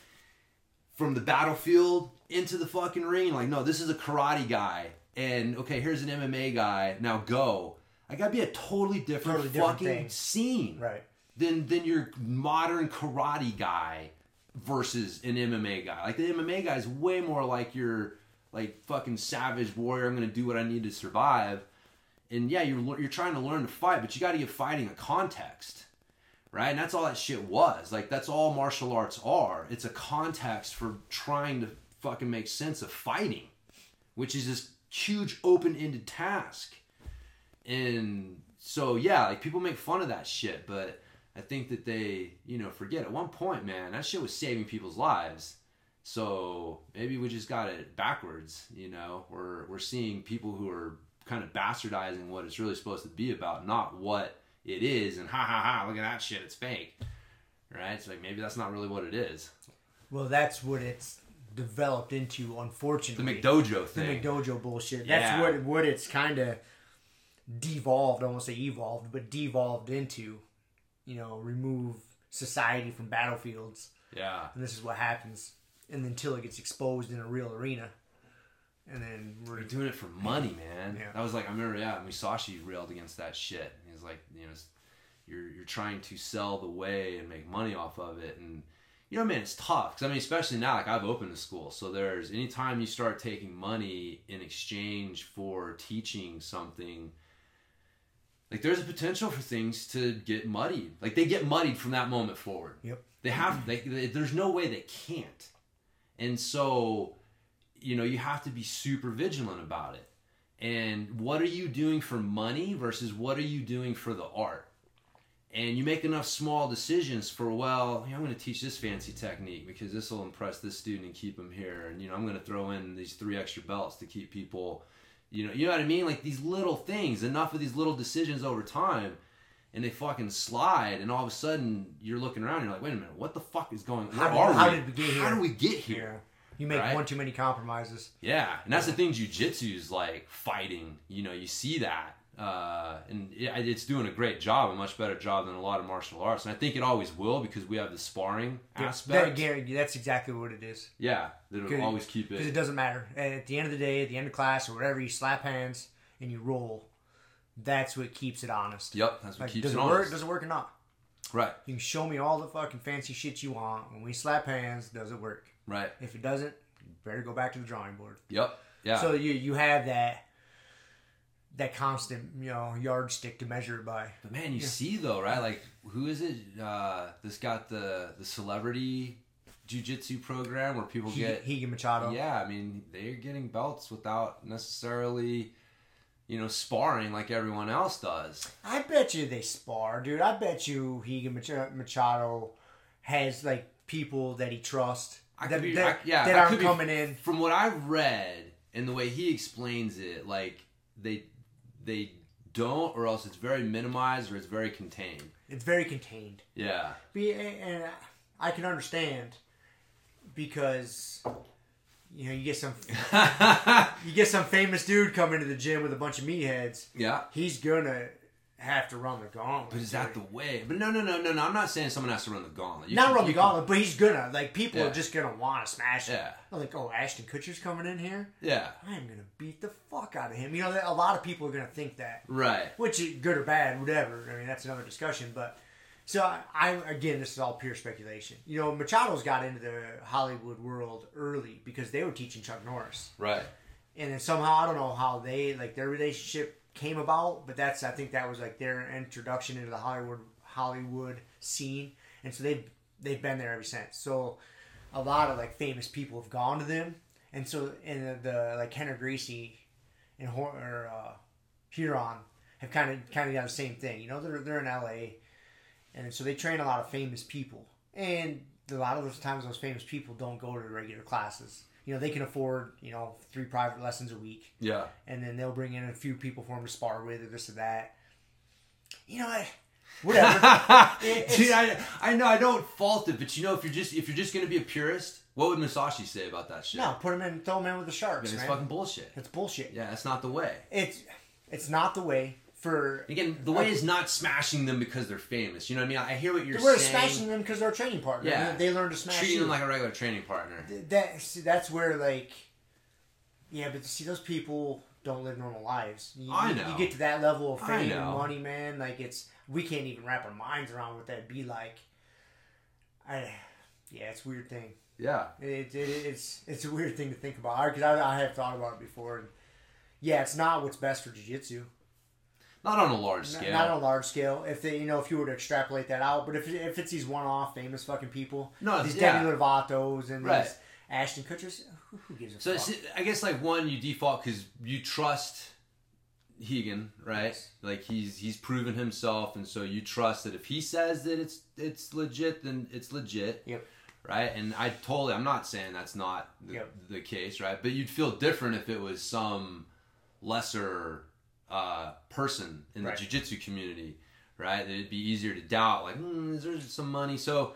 [SPEAKER 1] from the battlefield into the fucking ring, like, no, this is a karate guy, and okay, here's an MMA guy, now go. I gotta be a totally different
[SPEAKER 2] Totally different
[SPEAKER 1] fucking
[SPEAKER 2] thing.
[SPEAKER 1] scene
[SPEAKER 2] right.
[SPEAKER 1] than than your modern karate guy versus an MMA guy. Like the MMA guy is way more like your like fucking savage warrior. I'm gonna do what I need to survive. And yeah, you're you're trying to learn to fight, but you got to give fighting a context, right? And that's all that shit was. Like that's all martial arts are. It's a context for trying to fucking make sense of fighting, which is this huge open-ended task. And so yeah, like people make fun of that shit, but I think that they, you know, forget at one point, man, that shit was saving people's lives. So maybe we just got it backwards, you know. We're we're seeing people who are kind of bastardizing what it's really supposed to be about, not what it is, and ha ha ha, look at that shit, it's fake. Right? It's like maybe that's not really what it is.
[SPEAKER 2] Well, that's what it's developed into, unfortunately. The.
[SPEAKER 1] McDojo
[SPEAKER 2] the
[SPEAKER 1] thing.
[SPEAKER 2] McDojo bullshit.
[SPEAKER 1] Yeah.
[SPEAKER 2] That's what what it's kind of devolved. I won't say evolved, but devolved into. You know, remove society from battlefields,
[SPEAKER 1] yeah.
[SPEAKER 2] and this is what happens. And until it gets exposed in a real arena, and then we're
[SPEAKER 1] They're doing it for money, man.
[SPEAKER 2] Yeah.
[SPEAKER 1] That was like I remember, yeah, Musashi railed against that shit. He was like, you know, you're you're trying to sell the way and make money off of it, and you know, man, it's tough. Cause I mean, especially now, like I've opened a school, so there's anytime you start taking money in exchange for teaching something. Like there's a potential for things to get muddied. Like they get muddied from that moment forward.
[SPEAKER 2] Yep.
[SPEAKER 1] They have. They, they, there's no way they can't. And so, you know, you have to be super vigilant about it. And what are you doing for money versus what are you doing for the art? And you make enough small decisions for, well, you know, I'm going to teach this fancy technique because this will impress this student and keep them here. And, you know, I'm going to throw in these three extra belts to keep people, you know, you know what I mean? Like these little things, enough of these little decisions over time and they fucking slide, and all of a sudden you're looking around, and you're like, wait a minute, what the fuck is going?
[SPEAKER 2] How
[SPEAKER 1] Where
[SPEAKER 2] did-
[SPEAKER 1] are
[SPEAKER 2] how
[SPEAKER 1] we?
[SPEAKER 2] did we get here?
[SPEAKER 1] How do we get here?
[SPEAKER 2] here. You make
[SPEAKER 1] Right.
[SPEAKER 2] one too many compromises.
[SPEAKER 1] Yeah, and that's the thing. Jujitsu is like fighting. You know, you see that, uh, and it, it's doing a great job, a much better job than a lot of martial arts. And I think it always will because we have the sparring
[SPEAKER 2] That,
[SPEAKER 1] aspect.
[SPEAKER 2] guarantee- that's exactly what it is.
[SPEAKER 1] Yeah, that'll always keep it
[SPEAKER 2] Because it
[SPEAKER 1] it.
[SPEAKER 2] doesn't matter. At the end of the day, at the end of class or whatever, you slap hands and you roll. That's what keeps it honest.
[SPEAKER 1] Yep, that's what
[SPEAKER 2] Like,
[SPEAKER 1] keeps
[SPEAKER 2] does
[SPEAKER 1] it
[SPEAKER 2] it
[SPEAKER 1] on.
[SPEAKER 2] work? Does it work or not?
[SPEAKER 1] Right,
[SPEAKER 2] You can show me all the fucking fancy shit you want. When we slap hands, does it work?
[SPEAKER 1] right.
[SPEAKER 2] If it doesn't, you better go back to the drawing board.
[SPEAKER 1] Yep. Yeah.
[SPEAKER 2] So you you have that that constant you know yardstick to measure it by.
[SPEAKER 1] But man, you see though, right? Like, who is it? Uh, this got the the celebrity jujitsu program where people
[SPEAKER 2] He,
[SPEAKER 1] get
[SPEAKER 2] Rigan Machado.
[SPEAKER 1] Yeah, I mean they're getting belts without necessarily, you know, sparring like everyone else does.
[SPEAKER 2] I bet you they spar, dude. I bet you Rigan Machado has like people that he trusts.
[SPEAKER 1] I
[SPEAKER 2] that,
[SPEAKER 1] be,
[SPEAKER 2] that,
[SPEAKER 1] I, yeah,
[SPEAKER 2] that aren't
[SPEAKER 1] could be-
[SPEAKER 2] coming in.
[SPEAKER 1] From what I've read and the way he explains it, like they they don't, or else it's very minimized or it's very contained.
[SPEAKER 2] It's very contained.
[SPEAKER 1] Yeah,
[SPEAKER 2] Be, and I can understand because you know you get some you get some famous dude coming to the gym with a bunch of meatheads.
[SPEAKER 1] yeah.
[SPEAKER 2] He's gonna have to run the gauntlet.
[SPEAKER 1] But is that the way? But no, no, no, no, no. I'm not saying someone has to run the gauntlet. You
[SPEAKER 2] not
[SPEAKER 1] can-
[SPEAKER 2] run the
[SPEAKER 1] you can-
[SPEAKER 2] gauntlet, but he's gonna like people
[SPEAKER 1] Yeah.
[SPEAKER 2] are just gonna want to smash him.
[SPEAKER 1] Yeah.
[SPEAKER 2] They're like, oh, Ashton Kutcher's coming in here.
[SPEAKER 1] Yeah,
[SPEAKER 2] I'm gonna beat the fuck out of him. You know, a lot of people are gonna think that,
[SPEAKER 1] right.
[SPEAKER 2] which is good or bad, whatever. I mean, that's another discussion. But so I, again, this is all pure speculation. You know, Machado's got into the Hollywood world early because they were teaching Chuck Norris,
[SPEAKER 1] Right.
[SPEAKER 2] and then somehow I don't know how they like their relationship came about, but that's I think that was like their introduction into the Hollywood Hollywood scene, and so they've they've been there ever since. So a lot of like famous people have gone to them, and so and the, the like Rener Gracie and or uh, Ryron, have kind of kind of done the same thing. You know, they're they're in LA, and so they train a lot of famous people, and a lot of those times those famous people don't go to the regular classes. You know, they can afford you know three private lessons a week,
[SPEAKER 1] Yeah.
[SPEAKER 2] and then they'll bring in a few people for them to spar with or this or that. You know, I, whatever. It-
[SPEAKER 1] Dude, I, I know I don't fault it, but you know if you're just if you're just gonna be a purist, what would Musashi say about that shit?
[SPEAKER 2] no, put him in, throw him in with the sharks, Man,
[SPEAKER 1] it's
[SPEAKER 2] man.
[SPEAKER 1] fucking bullshit.
[SPEAKER 2] It's bullshit.
[SPEAKER 1] Yeah, that's not the way.
[SPEAKER 2] It's it's not the way for.
[SPEAKER 1] Again, the way is not smashing them because they're famous. You know what I mean? I hear what you're saying.
[SPEAKER 2] We're smashing them because they're a training partner.
[SPEAKER 1] Yeah.
[SPEAKER 2] they learn to smash
[SPEAKER 1] treating
[SPEAKER 2] you.
[SPEAKER 1] them like a regular training partner.
[SPEAKER 2] that see, that's where like yeah but see those people don't live normal lives you,
[SPEAKER 1] I know.
[SPEAKER 2] you get to that level of fame and money man like it's we can't even wrap our minds around what that'd be like i yeah it's a weird thing
[SPEAKER 1] Yeah.
[SPEAKER 2] it, it, it's it's a weird thing to think about because I, I have thought about it before and yeah it's not what's best for jiu-jitsu
[SPEAKER 1] Not on a large scale.
[SPEAKER 2] not on a large scale if they you know if you were to extrapolate that out but if, if it's these one-off famous fucking people
[SPEAKER 1] No,
[SPEAKER 2] these
[SPEAKER 1] yeah.
[SPEAKER 2] Demi Lovato's and
[SPEAKER 1] Right.
[SPEAKER 2] these Ashton Kutchers who, who gives a
[SPEAKER 1] So
[SPEAKER 2] fuck
[SPEAKER 1] So I guess like one, you default because you trust Rigan, right?
[SPEAKER 2] Yes.
[SPEAKER 1] Like he's he's proven himself, and so you trust that if he says that it's it's legit, then it's legit.
[SPEAKER 2] Yep.
[SPEAKER 1] Right. And I totally, I'm not saying that's not the,
[SPEAKER 2] Yep.
[SPEAKER 1] the case, right? But you'd feel different if it was some lesser uh, person in
[SPEAKER 2] Right.
[SPEAKER 1] the jiu-jitsu community, right? It'd be easier to doubt, like, mm, is there some money? So,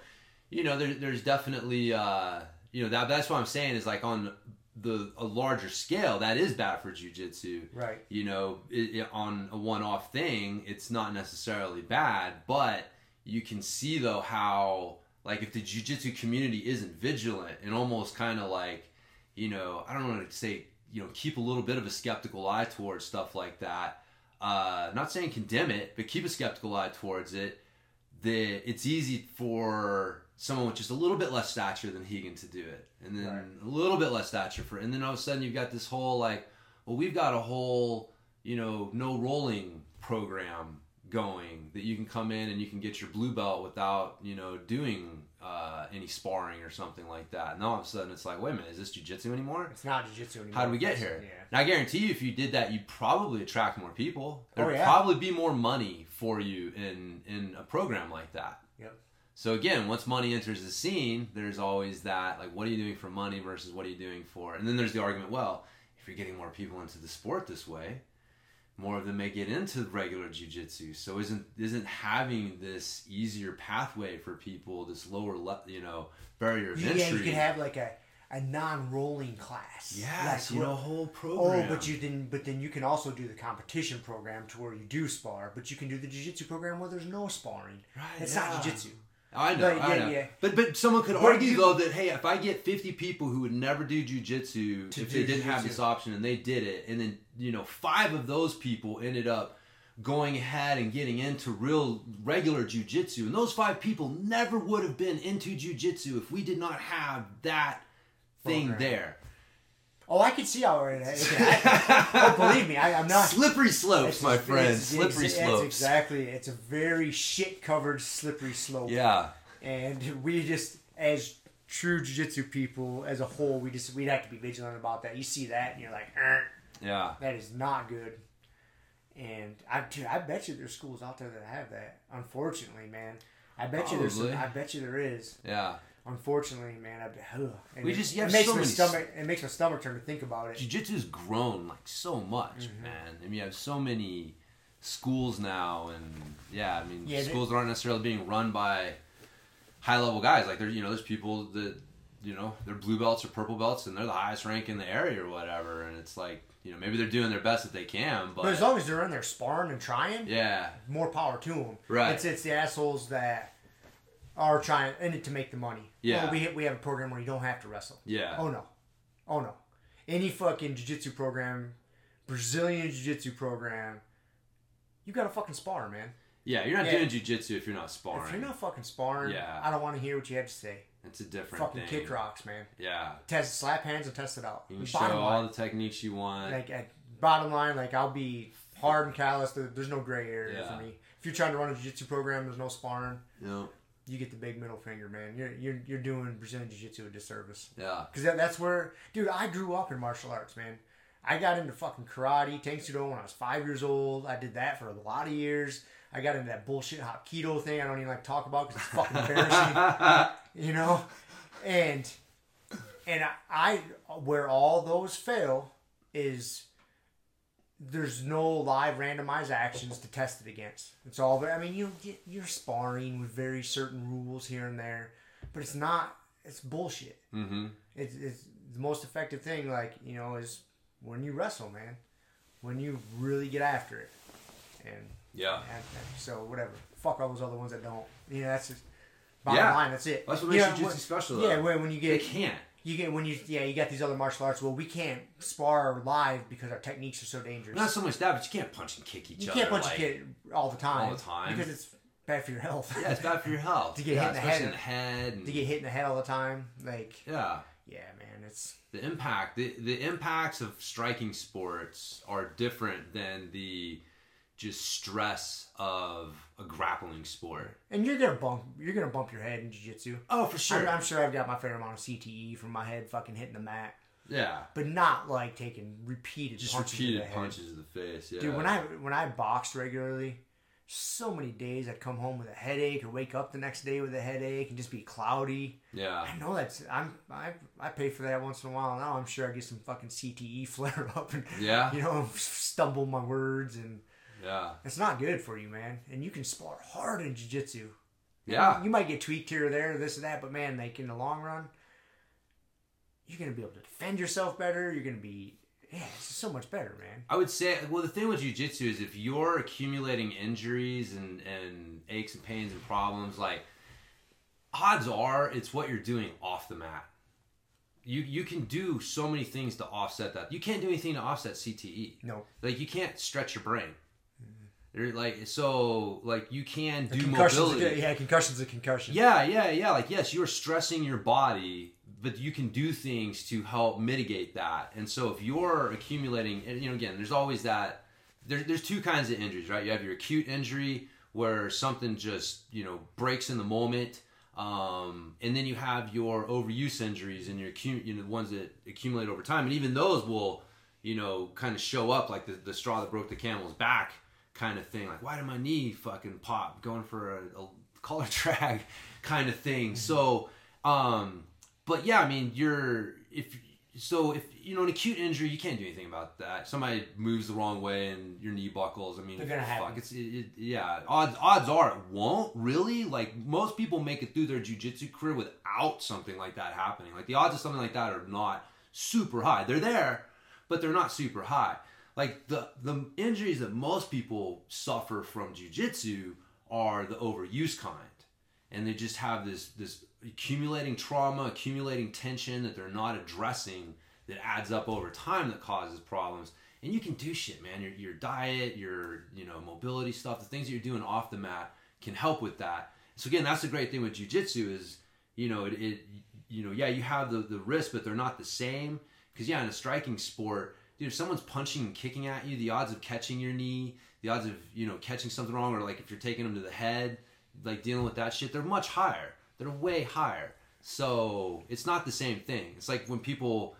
[SPEAKER 1] you know, there, there's definitely, uh, you know, that that's what I'm saying is like on the a larger scale, that is bad for jujitsu.
[SPEAKER 2] Right.
[SPEAKER 1] You know, it, it- on a one-off thing, it's not necessarily bad, but you can see though how like if the jujitsu community isn't vigilant and almost kind of like, you know, I don't want to say, you know, keep a little bit of a skeptical eye towards stuff like that. Uh, not saying condemn it, but keep a skeptical eye towards it. That it's easy for someone with just a little bit less stature than Rigan to do it, and then
[SPEAKER 2] Right.
[SPEAKER 1] a little bit less stature for, and then all of a sudden you've got this whole like, well, we've got a whole, you know, no rolling program going that you can come in and you can get your blue belt without, you know, doing uh, any sparring or something like that. And all of a sudden it's like, wait a minute, is this jujitsu anymore?
[SPEAKER 2] It's not jiu-jitsu anymore.
[SPEAKER 1] How did we get here?
[SPEAKER 2] Yeah.
[SPEAKER 1] And I guarantee you, if you did that, you'd probably attract more people.
[SPEAKER 2] Oh,
[SPEAKER 1] There'd
[SPEAKER 2] yeah.
[SPEAKER 1] probably be more money for you in in a program like that.
[SPEAKER 2] Yep.
[SPEAKER 1] So again, once money enters the scene, there's always that like, what are you doing for money versus what are you doing for? And then there's the argument, well, if you're getting more people into the sport this way, more of them may get into regular jujitsu. So isn't isn't having this easier pathway for people, this lower, le- you know, barrier of
[SPEAKER 2] You,
[SPEAKER 1] entry?
[SPEAKER 2] yeah, you could have like a, a non-rolling class.
[SPEAKER 1] yes,
[SPEAKER 2] Like,
[SPEAKER 1] you know, a whole
[SPEAKER 2] Oh, but you then but then you can also do the competition program to where you do spar, but you can do the jiu-jitsu program where there's no sparring.
[SPEAKER 1] Right,
[SPEAKER 2] It's
[SPEAKER 1] yeah.
[SPEAKER 2] not jiu-jitsu.
[SPEAKER 1] I know,
[SPEAKER 2] But,
[SPEAKER 1] I
[SPEAKER 2] yeah,
[SPEAKER 1] know.
[SPEAKER 2] yeah.
[SPEAKER 1] But but someone could
[SPEAKER 2] But
[SPEAKER 1] argue
[SPEAKER 2] you-
[SPEAKER 1] though that hey, if I get fifty people who would never do jujitsu if
[SPEAKER 2] do
[SPEAKER 1] they didn't have this option and they did it, and then you know five of those people ended up going ahead and getting into real regular jujitsu, and those five people never would have been into jujitsu if we did not have that thing
[SPEAKER 2] Program.
[SPEAKER 1] there.
[SPEAKER 2] Oh, I can see how it, happen. oh, believe me, I, I'm not.
[SPEAKER 1] Slippery slopes, my friend. Slippery
[SPEAKER 2] it's,
[SPEAKER 1] slopes.
[SPEAKER 2] Exactly. It's a very shit-covered slippery slope.
[SPEAKER 1] Yeah.
[SPEAKER 2] and we just as true jiu-jitsu people as a whole we just we'd have to be vigilant about that you see that and you're like "Er,
[SPEAKER 1] Yeah.
[SPEAKER 2] that is not good and I, dude, I bet you there's schools out there that have that unfortunately man i bet you there's i bet you there is
[SPEAKER 1] Yeah.
[SPEAKER 2] unfortunately man I, bet- ugh. And
[SPEAKER 1] We
[SPEAKER 2] it-
[SPEAKER 1] just- you
[SPEAKER 2] it makes
[SPEAKER 1] so
[SPEAKER 2] my stomach it makes my stomach turn to think about it
[SPEAKER 1] Jiu-Jitsu's grown like so much,
[SPEAKER 2] Mm-hmm.
[SPEAKER 1] man. I mean, you have so many schools now, and yeah, I mean,
[SPEAKER 2] Yeah, they-
[SPEAKER 1] schools that aren't necessarily being run by high-level guys. Like, there's you know, there's people that you know they're blue belts or purple belts, and they're the highest rank in the area or whatever. And it's like you know maybe they're doing their best that they can, but,
[SPEAKER 2] but as long as they're in there sparring and trying
[SPEAKER 1] yeah,
[SPEAKER 2] more power to them.
[SPEAKER 1] Right.
[SPEAKER 2] It's it's the assholes that are trying in it to make the money.
[SPEAKER 1] Yeah.
[SPEAKER 2] Oh, we we have a program where you don't have to wrestle.
[SPEAKER 1] yeah,
[SPEAKER 2] Oh no, oh no. Any fucking jiu-jitsu program, Brazilian jiu-jitsu program, you gotta fucking spar, man.
[SPEAKER 1] yeah. You're not
[SPEAKER 2] Yeah.
[SPEAKER 1] doing jujitsu if you're not sparring.
[SPEAKER 2] If you're not fucking sparring,
[SPEAKER 1] Yeah.
[SPEAKER 2] I don't want to hear what you have to say.
[SPEAKER 1] It's a different
[SPEAKER 2] fucking
[SPEAKER 1] thing.
[SPEAKER 2] kick rocks, man.
[SPEAKER 1] Yeah,
[SPEAKER 2] Test slap hands and test it out.
[SPEAKER 1] you can show
[SPEAKER 2] bottom
[SPEAKER 1] all
[SPEAKER 2] line,
[SPEAKER 1] the techniques you want.
[SPEAKER 2] like at bottom line, like I'll be hard and callous. There's no gray area
[SPEAKER 1] Yeah.
[SPEAKER 2] for me. If you're trying to run a jiu-jitsu program, there's no sparring.
[SPEAKER 1] know?
[SPEAKER 2] you get the big middle finger, man. You're you're, you're doing Brazilian Jiu Jitsu a disservice.
[SPEAKER 1] Yeah,
[SPEAKER 2] Because that, that's where, dude, I grew up in martial arts, man. I got into fucking karate, Taekwondo when I was five years old. I did that for a lot of years. I got into that bullshit Hapkido thing. I don't even like talk about because it's fucking embarrassing, you know. And and I, I where all those fail is there's no live randomized actions to test it against. It's all I mean you get you're sparring with very certain rules here and there, but it's not it's bullshit.
[SPEAKER 1] Mm-hmm.
[SPEAKER 2] It's, it's the most effective thing like you know is when you wrestle, man. When you really get after it, and
[SPEAKER 1] Yeah.
[SPEAKER 2] and, and so whatever. Fuck all those other ones that don't. You know that's just bottom
[SPEAKER 1] Yeah.
[SPEAKER 2] line. That's it.
[SPEAKER 1] That's what
[SPEAKER 2] You
[SPEAKER 1] makes
[SPEAKER 2] know,
[SPEAKER 1] jiu-jitsu special.
[SPEAKER 2] Yeah, when, when you
[SPEAKER 1] they
[SPEAKER 2] get
[SPEAKER 1] can't.
[SPEAKER 2] you get when you yeah you got these other martial arts. Well, we can't spar live because our techniques are so dangerous.
[SPEAKER 1] Not so much that, but you can't punch and kick each
[SPEAKER 2] you
[SPEAKER 1] other.
[SPEAKER 2] You can't punch
[SPEAKER 1] like,
[SPEAKER 2] a kid all the time.
[SPEAKER 1] all the time.
[SPEAKER 2] because it's bad for your health.
[SPEAKER 1] Yeah, it's bad for your health.
[SPEAKER 2] To get
[SPEAKER 1] yeah,
[SPEAKER 2] hit in the head.
[SPEAKER 1] in the head. And,
[SPEAKER 2] to get hit in the head all the time, like
[SPEAKER 1] yeah.
[SPEAKER 2] yeah, man, it's
[SPEAKER 1] the impact the, the impacts of striking sports are different than the just stress of a grappling sport.
[SPEAKER 2] And you're gonna bump you're gonna bump your head in jiu-jitsu.
[SPEAKER 1] oh for
[SPEAKER 2] I'm, I'm sure I've got my fair amount of CTE from my head fucking hitting the mat,
[SPEAKER 1] yeah.
[SPEAKER 2] But not like taking repeated
[SPEAKER 1] just
[SPEAKER 2] punches
[SPEAKER 1] repeated punches to the face yeah.
[SPEAKER 2] Dude, when I when I boxed regularly, so many days I'd come home with a headache or wake up the next day with a headache and just be cloudy.
[SPEAKER 1] yeah.
[SPEAKER 2] I know that's I'm I I pay for that once in a while now. I'm sure I get some fucking CTE flare up and
[SPEAKER 1] yeah.
[SPEAKER 2] you know stumble my words and
[SPEAKER 1] yeah
[SPEAKER 2] it's not good for you, man. And you can spar hard in jiu-jitsu.
[SPEAKER 1] yeah
[SPEAKER 2] You might get tweaked here or there, this and that, but man, like in the long run, you're gonna be able to defend yourself better. You're gonna be yeah, it's so much better, man.
[SPEAKER 1] I would say, well, the thing with jujitsu is if you're accumulating injuries and, and aches and pains and problems, like odds are it's what you're doing off the mat. You you can do so many things to offset that. You can't do anything to offset CTE.
[SPEAKER 2] No.
[SPEAKER 1] Like you can't stretch your brain. You're like so like you can do
[SPEAKER 2] Concussions,
[SPEAKER 1] mobility.
[SPEAKER 2] yeah, concussion's a concussion.
[SPEAKER 1] Yeah, yeah, yeah. Like, yes, you are stressing your body, but you can do things to help mitigate that. And so, if you're accumulating, and you know, again, there's always that. There, there's two kinds of injuries, right? You have your acute injury where something just you know breaks in the moment, um, and then you have your overuse injuries and your you know the ones that accumulate over time, and even those will you know kind of show up like the, the straw that broke the camel's back kind of thing. Like, why did my knee fucking pop going for a, a collar drag kind of thing? So, um, but yeah, I mean, you're if so if you know an acute injury, you can't do anything about that. Somebody moves the wrong way and your knee buckles. I mean,
[SPEAKER 2] They're gonna happen.
[SPEAKER 1] fuck, it's it, it, yeah. Odds odds are it won't really. Like most people make it through their jujitsu career without something like that happening. Like the odds of something like that are not super high. They're there, but they're not super high. Like the the injuries that most people suffer from jujitsu are the overuse kind, and they just have this this accumulating trauma, accumulating tension that they're not addressing that adds up over time that causes problems. And you can do shit, man. Your your diet, your you know mobility stuff, the things that you're doing off the mat can help with that. So again, that's the great thing with jujitsu is you know it, it you know yeah you have the the risk, but they're not the same. Because yeah, in a striking sport, dude, if someone's punching and kicking at you, the odds of catching your knee, the odds of you know catching something wrong, or like if you're taking them to the head, like dealing with that shit, they're much higher. They're way higher. So it's not the same thing. It's like when people,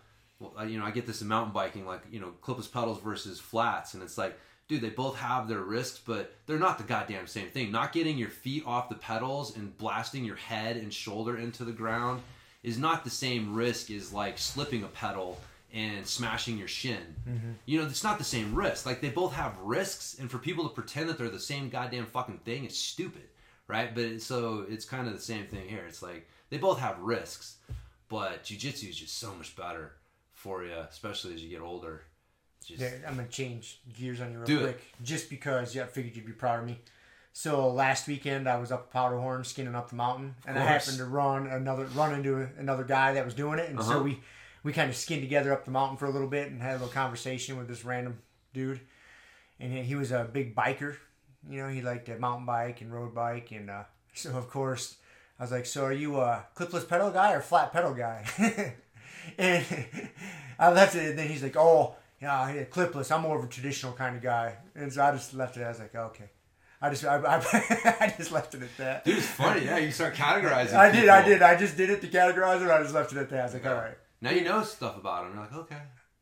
[SPEAKER 1] you know, I get this in mountain biking, like you know, clipless pedals versus flats, and it's like, dude, they both have their risks, but they're not the goddamn same thing. Not getting your feet off the pedals and blasting your head and shoulder into the ground is not the same risk as like slipping a pedal and smashing your shin. You know, it's not the same risk. Like they both have risks, and for people to pretend that they're the same goddamn fucking thing is stupid, right? But it- so it's kind of the same thing here. It's like they both have risks, but jujitsu is just so much better for you, especially as you get older. Just,
[SPEAKER 2] Yeah, I'm gonna change gears on you real
[SPEAKER 1] Do it.
[SPEAKER 2] quick, just because yeah, I figured you'd be proud of me. So last weekend I was up Powderhorn skinning up the mountain, and I happened to run another run into another guy that was doing it, and
[SPEAKER 1] Uh-huh.
[SPEAKER 2] so we we kind of skinned together up the mountain for a little bit and had a little conversation with this random dude, and he, was a big biker. You know, he liked to mountain bike and road bike, and uh, so of course I was like, "So are you a clipless pedal guy or flat pedal guy?" and I left it, and then he's like, "Oh, yeah, yeah, clipless. I'm more of a traditional kind of guy." And so I just left it. I was like, "Okay." I just I, I, I just left it at that.
[SPEAKER 1] Dude, it's funny. Yeah, you start categorizing.
[SPEAKER 2] I did, I did. I just did it to categorize it. I just left it at that. I was like, all right.
[SPEAKER 1] Now you know stuff about them. You're like, okay.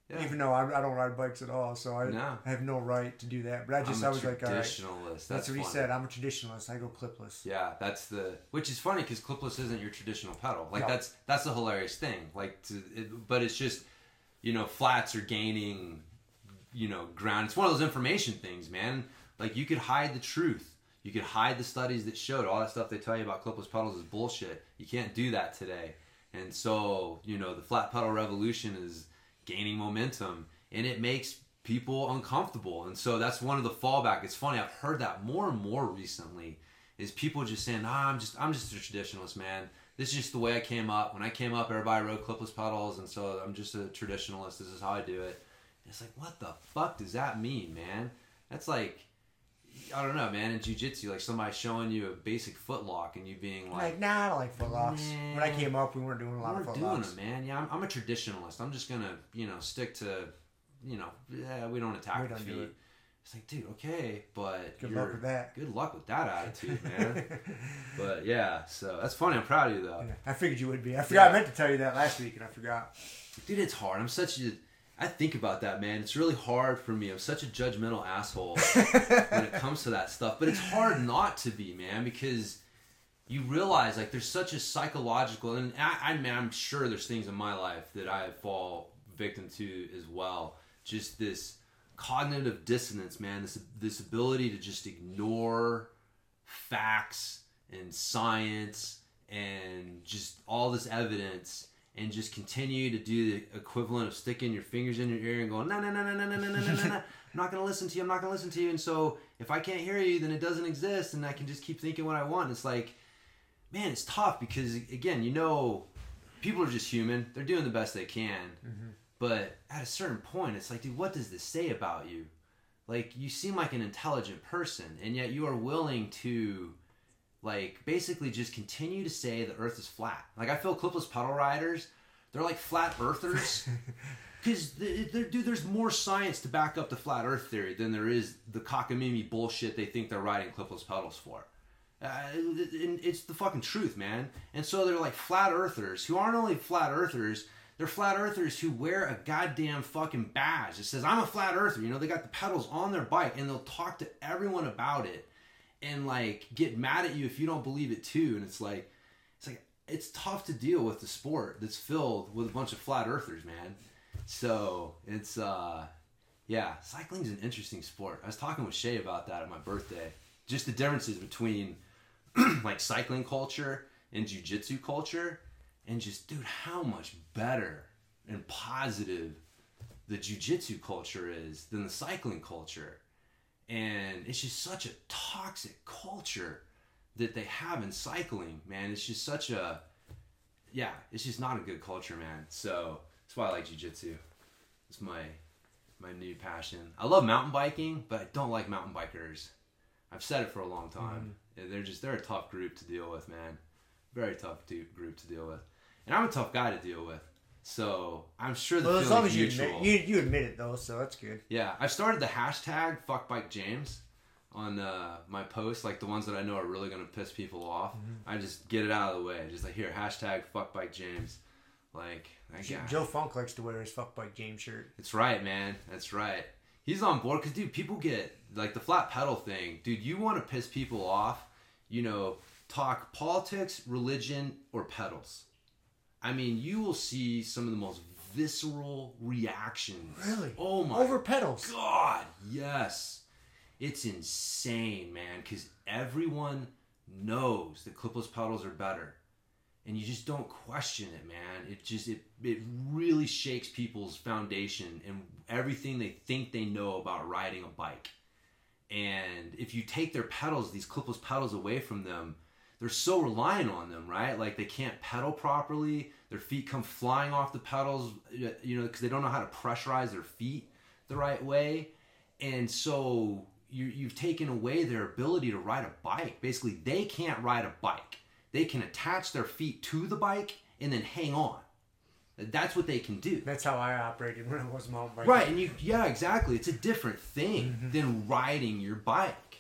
[SPEAKER 1] Yeah.
[SPEAKER 2] Even though I, I don't ride bikes at all, so I,
[SPEAKER 1] No.
[SPEAKER 2] I have no right to do that. But I just
[SPEAKER 1] I'm
[SPEAKER 2] I
[SPEAKER 1] a
[SPEAKER 2] was like, all right.
[SPEAKER 1] traditionalist.
[SPEAKER 2] That's, what he
[SPEAKER 1] funny.
[SPEAKER 2] said. I'm a traditionalist. I go clipless.
[SPEAKER 1] Yeah, that's the which is funny because clipless isn't your traditional pedal. Like
[SPEAKER 2] No.
[SPEAKER 1] that's that's the hilarious thing. Like, to, it, but it's just you know flats are gaining you know ground. It's one of those information things, man. Like you could hide the truth. You could hide the studies that showed all that stuff they tell you about clipless pedals is bullshit. You can't do that today. And so you know the flat pedal revolution is gaining momentum, and it makes people uncomfortable. And so that's one of the fallback. It's funny. I've heard that more and more recently is people just saying, "Ah, I'm just I'm just a traditionalist, man. This is just the way I came up. When I came up, everybody rode clipless pedals, and so I'm just a traditionalist. This is how I do it." And it's like, what the fuck does that mean, man? That's like, I don't know, man. In jujitsu, like somebody showing you a basic footlock and you being like,
[SPEAKER 2] Like, nah, I don't like footlocks. When I came up, we weren't doing a lot
[SPEAKER 1] we're
[SPEAKER 2] of
[SPEAKER 1] doing
[SPEAKER 2] footlocks.
[SPEAKER 1] it, man. Yeah, I'm, I'm a traditionalist. I'm just gonna, you know, stick to, you know, yeah, we don't attack
[SPEAKER 2] We
[SPEAKER 1] the
[SPEAKER 2] don't do
[SPEAKER 1] feet.
[SPEAKER 2] it.
[SPEAKER 1] It's like, dude, okay, but
[SPEAKER 2] Good luck with that.
[SPEAKER 1] Good luck with that attitude, man. but yeah, so that's funny. I'm proud of you though,
[SPEAKER 2] Yeah, I figured you would be. I forgot.
[SPEAKER 1] Yeah.
[SPEAKER 2] I meant to tell you that last week, and I forgot.
[SPEAKER 1] dude. It's hard. I'm such a. I think about that, man. It's really hard for me. I'm such a judgmental asshole when it comes to that stuff. But it's hard not to be, man, because you realize like there's such a psychological and I, I mean I'm sure there's things in my life that I fall victim to as well. Just this cognitive dissonance, man. This this ability to just ignore facts and science and just all this evidence and just continue to do the equivalent of sticking your fingers in your ear and going no no no no no no no no no no no I'm not gonna listen to you I'm not gonna listen to you. And so if I can't hear you then it doesn't exist and I can just keep thinking what I want. It's like man it's tough because again you know people are just human. They're doing the best they can. Mm-hmm. But at a certain point it's like dude what does this say about you? Like you seem like an intelligent person and yet you are willing to like basically just continue to say the earth is flat. Like i feel clipless pedal riders. They're like flat earthers. Because dude there's more science to back up the flat earth theory than there is the cockamamie bullshit they think they're riding clipless pedals for. Uh, and it's the fucking truth man. And so they're like flat earthers who aren't only flat earthers they're flat earthers who wear a goddamn fucking badge that says i'm a flat earther. You know they got the pedals on their bike and they'll talk to everyone about it and like get mad at you if you don't believe it too. And it's like it's like it's tough to deal with the sport that's filled with a bunch of flat earthers man. So it's uh yeah cycling's an interesting sport. I was talking with shay about that at my birthday. Just the differences between like cycling culture and jiu-jitsu culture. And just dude how much better and positive the jiu-jitsu culture is than the cycling culture and it's just such a toxic culture that they have in cycling man. It's just such a yeah it's just not a good culture man. So that's why i like jiu-jitsu. It's my my new passion. I love mountain biking but i don't like mountain bikers. I've said it for a long time. Mm-hmm. Yeah, they're just they're a tough group to deal with man. Very tough to, group to deal with. And i'm a tough guy to deal with so i'm sure the
[SPEAKER 2] Well, as long as you
[SPEAKER 1] mutual.
[SPEAKER 2] admit, you, you admit it though, so that's good.
[SPEAKER 1] Yeah, I've started the hashtag fuckbikejames on uh, my posts, like the ones that I know are really gonna piss people off.
[SPEAKER 2] Mm-hmm.
[SPEAKER 1] I just get it out of the way. Just like here, hashtag fuckbikejames. Like.
[SPEAKER 2] Joe Funk likes to wear his fuck bike James shirt.
[SPEAKER 1] It's right, man. That's right. He's on board because, dude, people get like the flat pedal thing. Dude, you want to piss people off, you know, talk politics, religion, or pedals. I mean, you will see some of the most visceral reactions.
[SPEAKER 2] Really?
[SPEAKER 1] Oh my
[SPEAKER 2] Over pedals.
[SPEAKER 1] God, yes. It's insane, man, because everyone knows that clipless pedals are better. And you just don't question it, man. It just it it really shakes people's foundation and everything they think they know about riding a bike. And if you take their pedals, these clipless pedals away from them, they're so reliant on them, right? Like they can't pedal properly. Their feet come flying off the pedals, you know, because they don't know how to pressurize their feet the right way. And so you, you've taken away their ability to ride a bike. Basically, they can't ride a bike. They can attach their feet to the bike and then hang on. That's what they can do.
[SPEAKER 2] That's how I operated when I was mountain biking.
[SPEAKER 1] Right, and you yeah, exactly. It's a different thing mm-hmm. than riding your bike.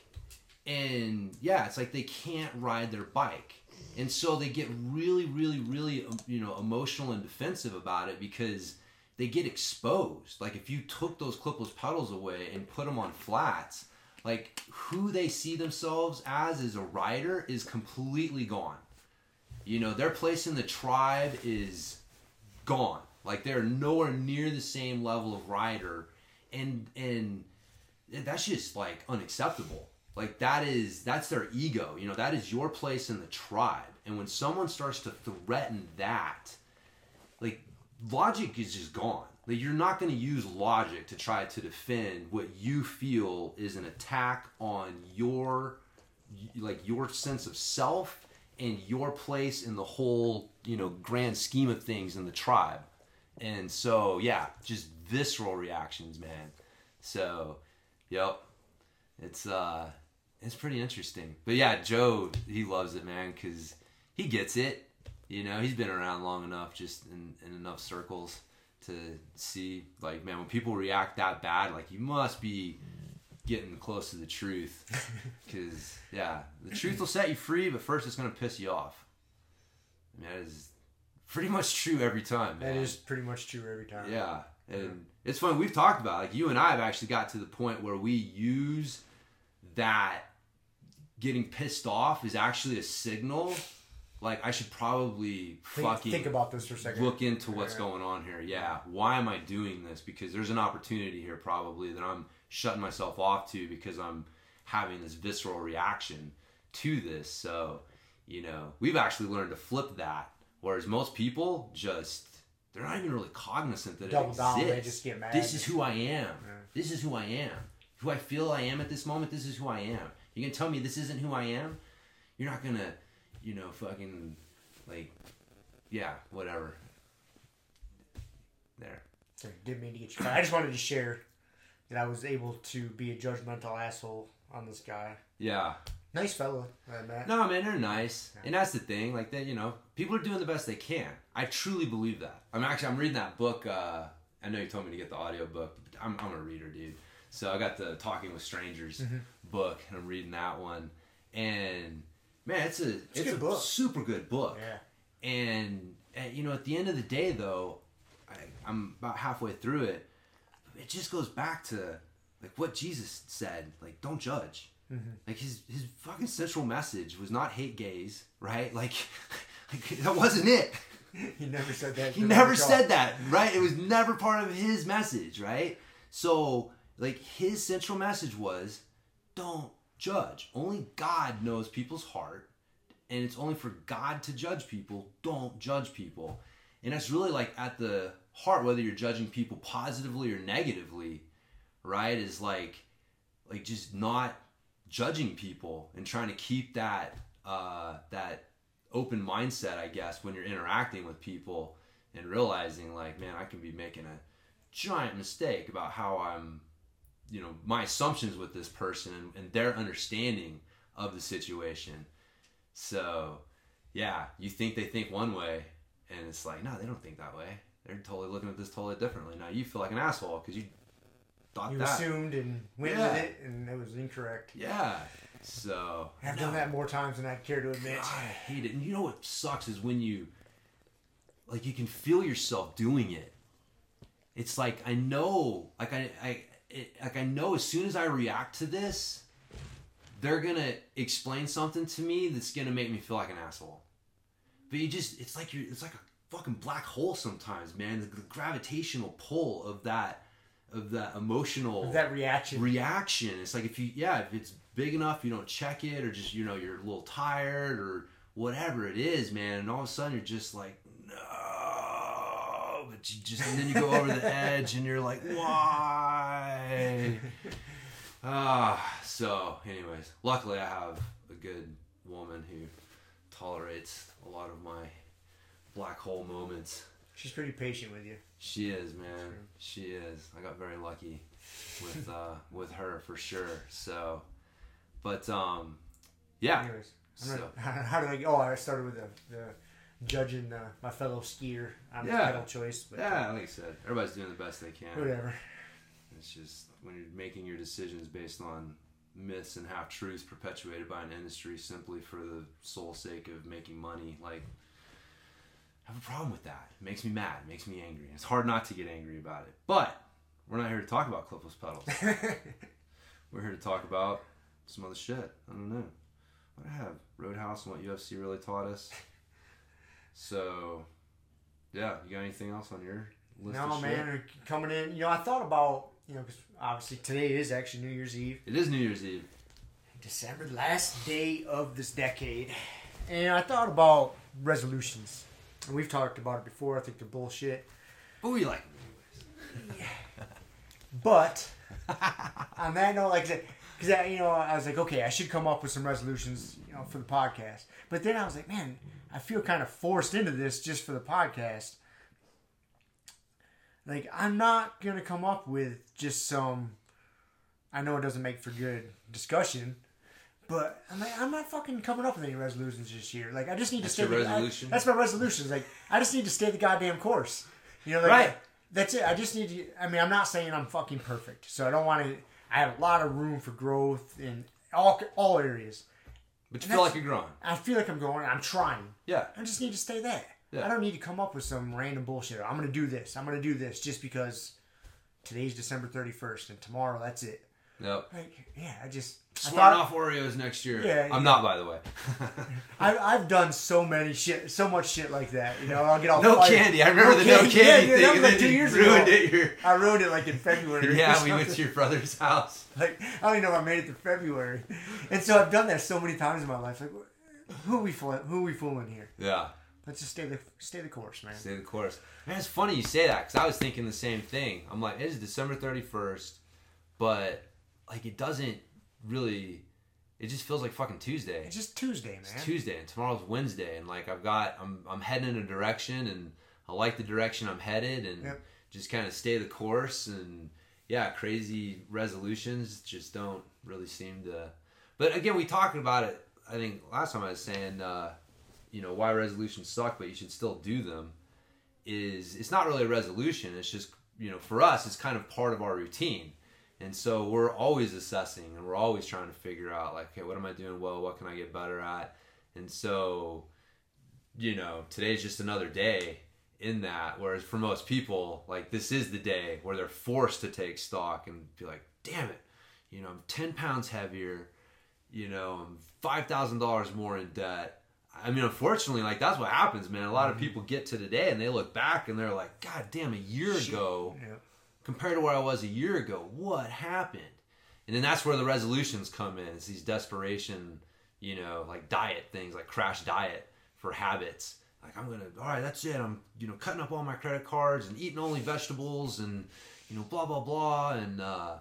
[SPEAKER 1] And yeah, it's like they can't ride their bike. And so they get really really really um, you know emotional and defensive about it because they get exposed. Like if you took those clipless pedals away and put them on flats, like who they see themselves as as a rider is completely gone. You know, their place in the tribe is gone. Like they're nowhere near the same level of rider, and and that's just like unacceptable. Like that is that's their ego. You know, that is your place in the tribe. And when someone starts to threaten that, like logic is just gone. Like you're not going to use logic to try to defend what you feel is an attack on your like your sense of self and your place in the whole, you know, grand scheme of things in the tribe. And so, yeah, just visceral reactions, man. So, yep. It's uh it's pretty interesting. But yeah, Joe, he loves it, man, cuz he gets it. You know, he's been around long enough just in, in enough circles to see like man when people react that bad like you must be getting close to the truth because yeah the truth will set you free but first it's going to piss you off I mean, that is pretty much true every time man.
[SPEAKER 2] That is pretty much true every time.
[SPEAKER 1] yeah and it's funny, we've talked about like you and i have actually got to the point where we use that getting pissed off is actually a signal like i should probably
[SPEAKER 2] Think,
[SPEAKER 1] fucking
[SPEAKER 2] think about this for a second.
[SPEAKER 1] look into what's
[SPEAKER 2] Yeah.
[SPEAKER 1] going on here. Yeah, why am I doing this? Because there's an opportunity here probably that I'm shutting myself off to because I'm having this visceral reaction to this. So, you know, we've actually learned to flip that. Whereas most people just they're not even really cognizant that
[SPEAKER 2] Double
[SPEAKER 1] it
[SPEAKER 2] down,
[SPEAKER 1] exists.
[SPEAKER 2] they just get mad.
[SPEAKER 1] This is who I am. This is who I am. Who I feel I am at this moment. This is who I am. You can tell me this isn't who I am. You're not gonna, you know, fucking like, yeah, whatever. There.
[SPEAKER 2] Sorry, didn't mean to get you. I just wanted to share that I was able to be a judgmental asshole on this guy.
[SPEAKER 1] Yeah.
[SPEAKER 2] Nice fellow.
[SPEAKER 1] No, man, they're nice, and that's the thing. Like that, you know, people are doing the best they can. I truly believe that. I'm actually I'm reading that book. Uh, I know you told me to get the audio book. But I'm I'm a reader, dude. So I got the Talking with Strangers mm-hmm. book, and I'm reading that one. And man, it's a it's,
[SPEAKER 2] a good
[SPEAKER 1] a
[SPEAKER 2] book.
[SPEAKER 1] super good book.
[SPEAKER 2] Yeah.
[SPEAKER 1] And, and you know, at the end of the day, though, I, I'm about halfway through it. It just goes back to like what Jesus said, like don't judge. Mm-hmm. Like his his fucking central message was not hate gays, right? Like, like that wasn't it.
[SPEAKER 2] He never said that.
[SPEAKER 1] He never said that, right? It was never part of his message, right? So, like, his central message was don't judge. Only God knows people's heart, and it's only for God to judge people. Don't judge people. And that's really like at the heart, whether you're judging people positively or negatively, right? Is like, like just not judging people and trying to keep that uh, that open mindset, I guess, when you're interacting with people and realizing like, man, I can be making a giant mistake about how I'm, you know, my assumptions with this person and, and their understanding of the situation. So, yeah, you think they think one way, and it's like, no, they don't think that way. They're totally looking at this totally differently. Now you feel like an asshole because you thought
[SPEAKER 2] You
[SPEAKER 1] that.
[SPEAKER 2] assumed and went
[SPEAKER 1] Yeah.
[SPEAKER 2] with it, and it was incorrect.
[SPEAKER 1] Yeah. So
[SPEAKER 2] I've
[SPEAKER 1] no.
[SPEAKER 2] done that more times than I'd care to admit.
[SPEAKER 1] God, I hate it. And you know what sucks is when you like you can feel yourself doing it. It's like I know, like I, I, it, like I know as soon as I react to this, they're gonna explain something to me that's gonna make me feel like an asshole. But you just, it's like you're, it's like a fucking black hole sometimes, man. The, the gravitational pull of that, of that emotional
[SPEAKER 2] That reaction.
[SPEAKER 1] reaction. It's like if you, yeah, if it's big enough, you don't check it, or just you know you're a little tired, or whatever it is, man. And all of a sudden you're just like, but you just, and then you go over the edge, and you're like, why? Ah, so, anyways, luckily I have a good woman who tolerates a lot of my black hole moments.
[SPEAKER 2] She's pretty patient with you.
[SPEAKER 1] She is, man. She is. I got very lucky with uh with her for sure. So, but um, yeah.
[SPEAKER 2] Anyways, I'm
[SPEAKER 1] So-
[SPEAKER 2] not, how, did I? Oh, I started with the, the judging uh, my fellow skier on his
[SPEAKER 1] Yeah.
[SPEAKER 2] pedal choice. But
[SPEAKER 1] Yeah, like I said, everybody's doing the best they can.
[SPEAKER 2] whatever.
[SPEAKER 1] It's just when you're making your decisions based on myths and half truths perpetuated by an industry simply for the sole sake of making money. Like, I have a problem with that. It makes me mad. It makes me angry. It's hard not to get angry about it. But we're not here to talk about clipless pedals. we're here to talk about some other shit. I don't know. What I have Roadhouse and what UFC really taught us. So, yeah, you got anything else on your list?
[SPEAKER 2] No, man, coming in. You know, I thought about you know because obviously today is actually New Year's Eve,
[SPEAKER 1] It is New Year's Eve.
[SPEAKER 2] December, last day of this decade, and I thought about resolutions. And we've talked about it before. I think they're bullshit.
[SPEAKER 1] But we like
[SPEAKER 2] But on that note, like I said, because you know, I was like, okay, I should come up with some resolutions, you know, for the podcast. But then I was like, man, I feel kind of forced into this just for the podcast. Like, I'm not gonna come up with just some. I know it doesn't make for good discussion, but I'm like, I'm not fucking coming up with any resolutions this year. Like, I just need
[SPEAKER 1] That's
[SPEAKER 2] to stay.
[SPEAKER 1] your
[SPEAKER 2] the- I-
[SPEAKER 1] resolution?
[SPEAKER 2] that's my resolution. Like, I just need to stay the goddamn course. You know, like,
[SPEAKER 1] Right.
[SPEAKER 2] That's it. I just need to. I mean, I'm not saying I'm fucking perfect, so I don't want to. I have a lot of room for growth in all all areas.
[SPEAKER 1] But you
[SPEAKER 2] And
[SPEAKER 1] feel like you're growing.
[SPEAKER 2] I feel like I'm going. I'm trying.
[SPEAKER 1] Yeah.
[SPEAKER 2] I just need to stay there.
[SPEAKER 1] Yeah.
[SPEAKER 2] I don't need to come up with some random bullshit. I'm gonna do this. I'm gonna do this just because today's December 31st and tomorrow that's it.
[SPEAKER 1] Yep.
[SPEAKER 2] Like, yeah, I just Thought-
[SPEAKER 1] off Oreos next year.
[SPEAKER 2] Yeah,
[SPEAKER 1] I'm
[SPEAKER 2] yeah.
[SPEAKER 1] not, by the way.
[SPEAKER 2] I, I've done so many shit, so much shit like that. You know, I'll get all
[SPEAKER 1] no
[SPEAKER 2] fired.
[SPEAKER 1] candy. I remember the no candy
[SPEAKER 2] Yeah, yeah, that was like two years
[SPEAKER 1] ruined
[SPEAKER 2] ago.
[SPEAKER 1] it. Your,
[SPEAKER 2] I ruined it like in February.
[SPEAKER 1] yeah, we went to your brother's house.
[SPEAKER 2] Like I don't even know if I made it to February, and so I've done that so many times in my life. Like, who we fooling? Who we fooling here?
[SPEAKER 1] Yeah.
[SPEAKER 2] Let's just stay the stay the course, man.
[SPEAKER 1] Stay the course. Man, it's funny you say that because I was thinking the same thing. I'm like, it is December 31st, but like it doesn't really. It just feels like fucking Tuesday.
[SPEAKER 2] It's just Tuesday, man.
[SPEAKER 1] It's Tuesday and tomorrow's Wednesday, and like I've got, I'm I'm heading in a direction, and I like the direction I'm headed, and
[SPEAKER 2] Yep.
[SPEAKER 1] just kind of stay the course, and yeah, crazy resolutions just don't really seem to. But again, we talked about it. I think last time I was saying, uh, you know, why resolutions suck, but you should still do them. Is it's not really a resolution. It's just you know, for us, it's kind of part of our routine. And so we're always assessing and we're always trying to figure out like, okay, what am I doing well? What can I get better at? And so, you know, today's just another day in that. Whereas for most people, like this is the day where they're forced to take stock and be like, damn it, you know, I'm 10 pounds heavier, you know, I'm $5,000 more in debt. I mean, unfortunately, like that's what happens, man. A lot of mm-hmm. people get to today and they look back and they're like, God damn, a year ago,
[SPEAKER 2] Yeah.
[SPEAKER 1] Compared to where I was a year ago, what happened? And then that's where the resolutions come in. It's these desperation, you know, like diet things, like crash diet for habits. Like I'm gonna, all right, that's it. I'm, you know, cutting up all my credit cards and eating only vegetables and, you know, blah blah blah. And uh,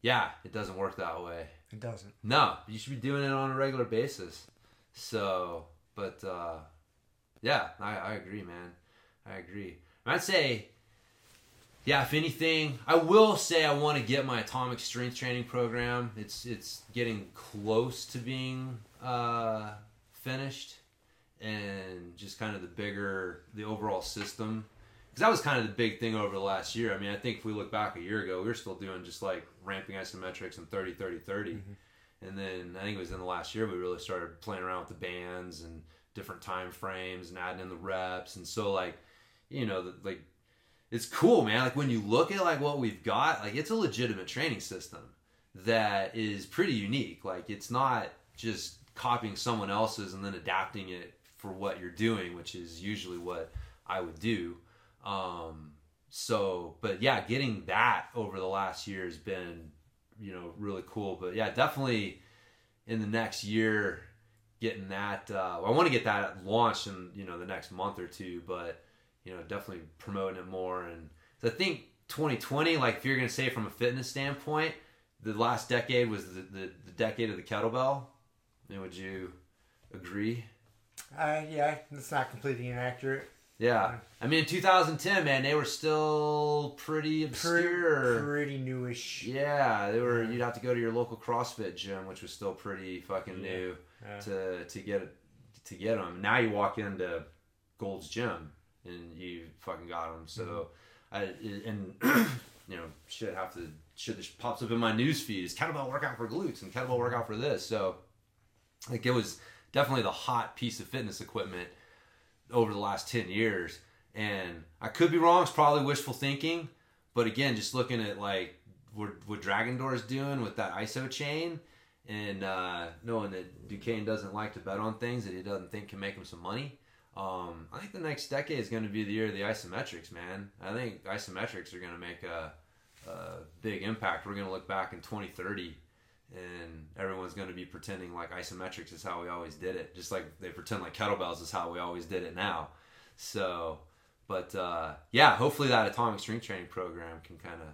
[SPEAKER 1] yeah, it doesn't work that way.
[SPEAKER 2] It doesn't.
[SPEAKER 1] No, you should be doing it on a regular basis. So, but uh, yeah, I, I agree, man. I agree. I'd say, yeah, if anything, I will say I want to get my atomic strength training program. It's it's getting close to being uh, finished, and just kind of the bigger the overall system. Because that was kind of the big thing over the last year. I mean, I think if we look back a year ago, we were still doing just like ramping isometrics and 30, 30, 30. And then I think it was in the last year we really started playing around with the bands and different time frames and adding in the reps. And so like, you know, the, like it's cool, man. Like when you look at like what we've got, like it's a legitimate training system that is pretty unique. Like it's not just copying someone else's and then adapting it for what you're doing, which is usually what I would do. Um, so, but yeah, getting that over the last year has been, you know, really cool. But yeah, definitely in the next year, getting that. Uh, I want to get that launched in you know the next month or two, but you know, definitely promoting it more. And so I think 2020, like if you're gonna say from a fitness standpoint, the last decade was the, the, the decade of the kettlebell. And would you agree?
[SPEAKER 2] Uh, yeah, that's not completely inaccurate.
[SPEAKER 1] Yeah, I mean, in 2010, man, they were still pretty obscure.
[SPEAKER 2] Pretty, pretty newish.
[SPEAKER 1] Yeah, they were. You'd have to go to your local CrossFit gym, which was still pretty fucking
[SPEAKER 2] Yeah.
[SPEAKER 1] new
[SPEAKER 2] Yeah.
[SPEAKER 1] to to get to get them. Now you walk into Gold's Gym and you fucking got them. So I and you know shit have to shit that pops up in my news feed is kettlebell workout for glutes and kettlebell workout for this. So like it was definitely the hot piece of fitness equipment over the last 10 years. And I could be wrong. It's probably wishful thinking. But again, just looking at like what, what Dragon Door is doing with that Isochain and uh, knowing that Du Cane doesn't like to bet on things that he doesn't think can make him some money. Um, I think the next decade is going to be the year of the isometrics, man. I think isometrics are going to make a, a big impact. We're going to look back in 2030 and everyone's going to be pretending like isometrics is how we always did it, just like they pretend like kettlebells is how we always did it now. So, but uh, yeah, hopefully that atomic strength training program can kind of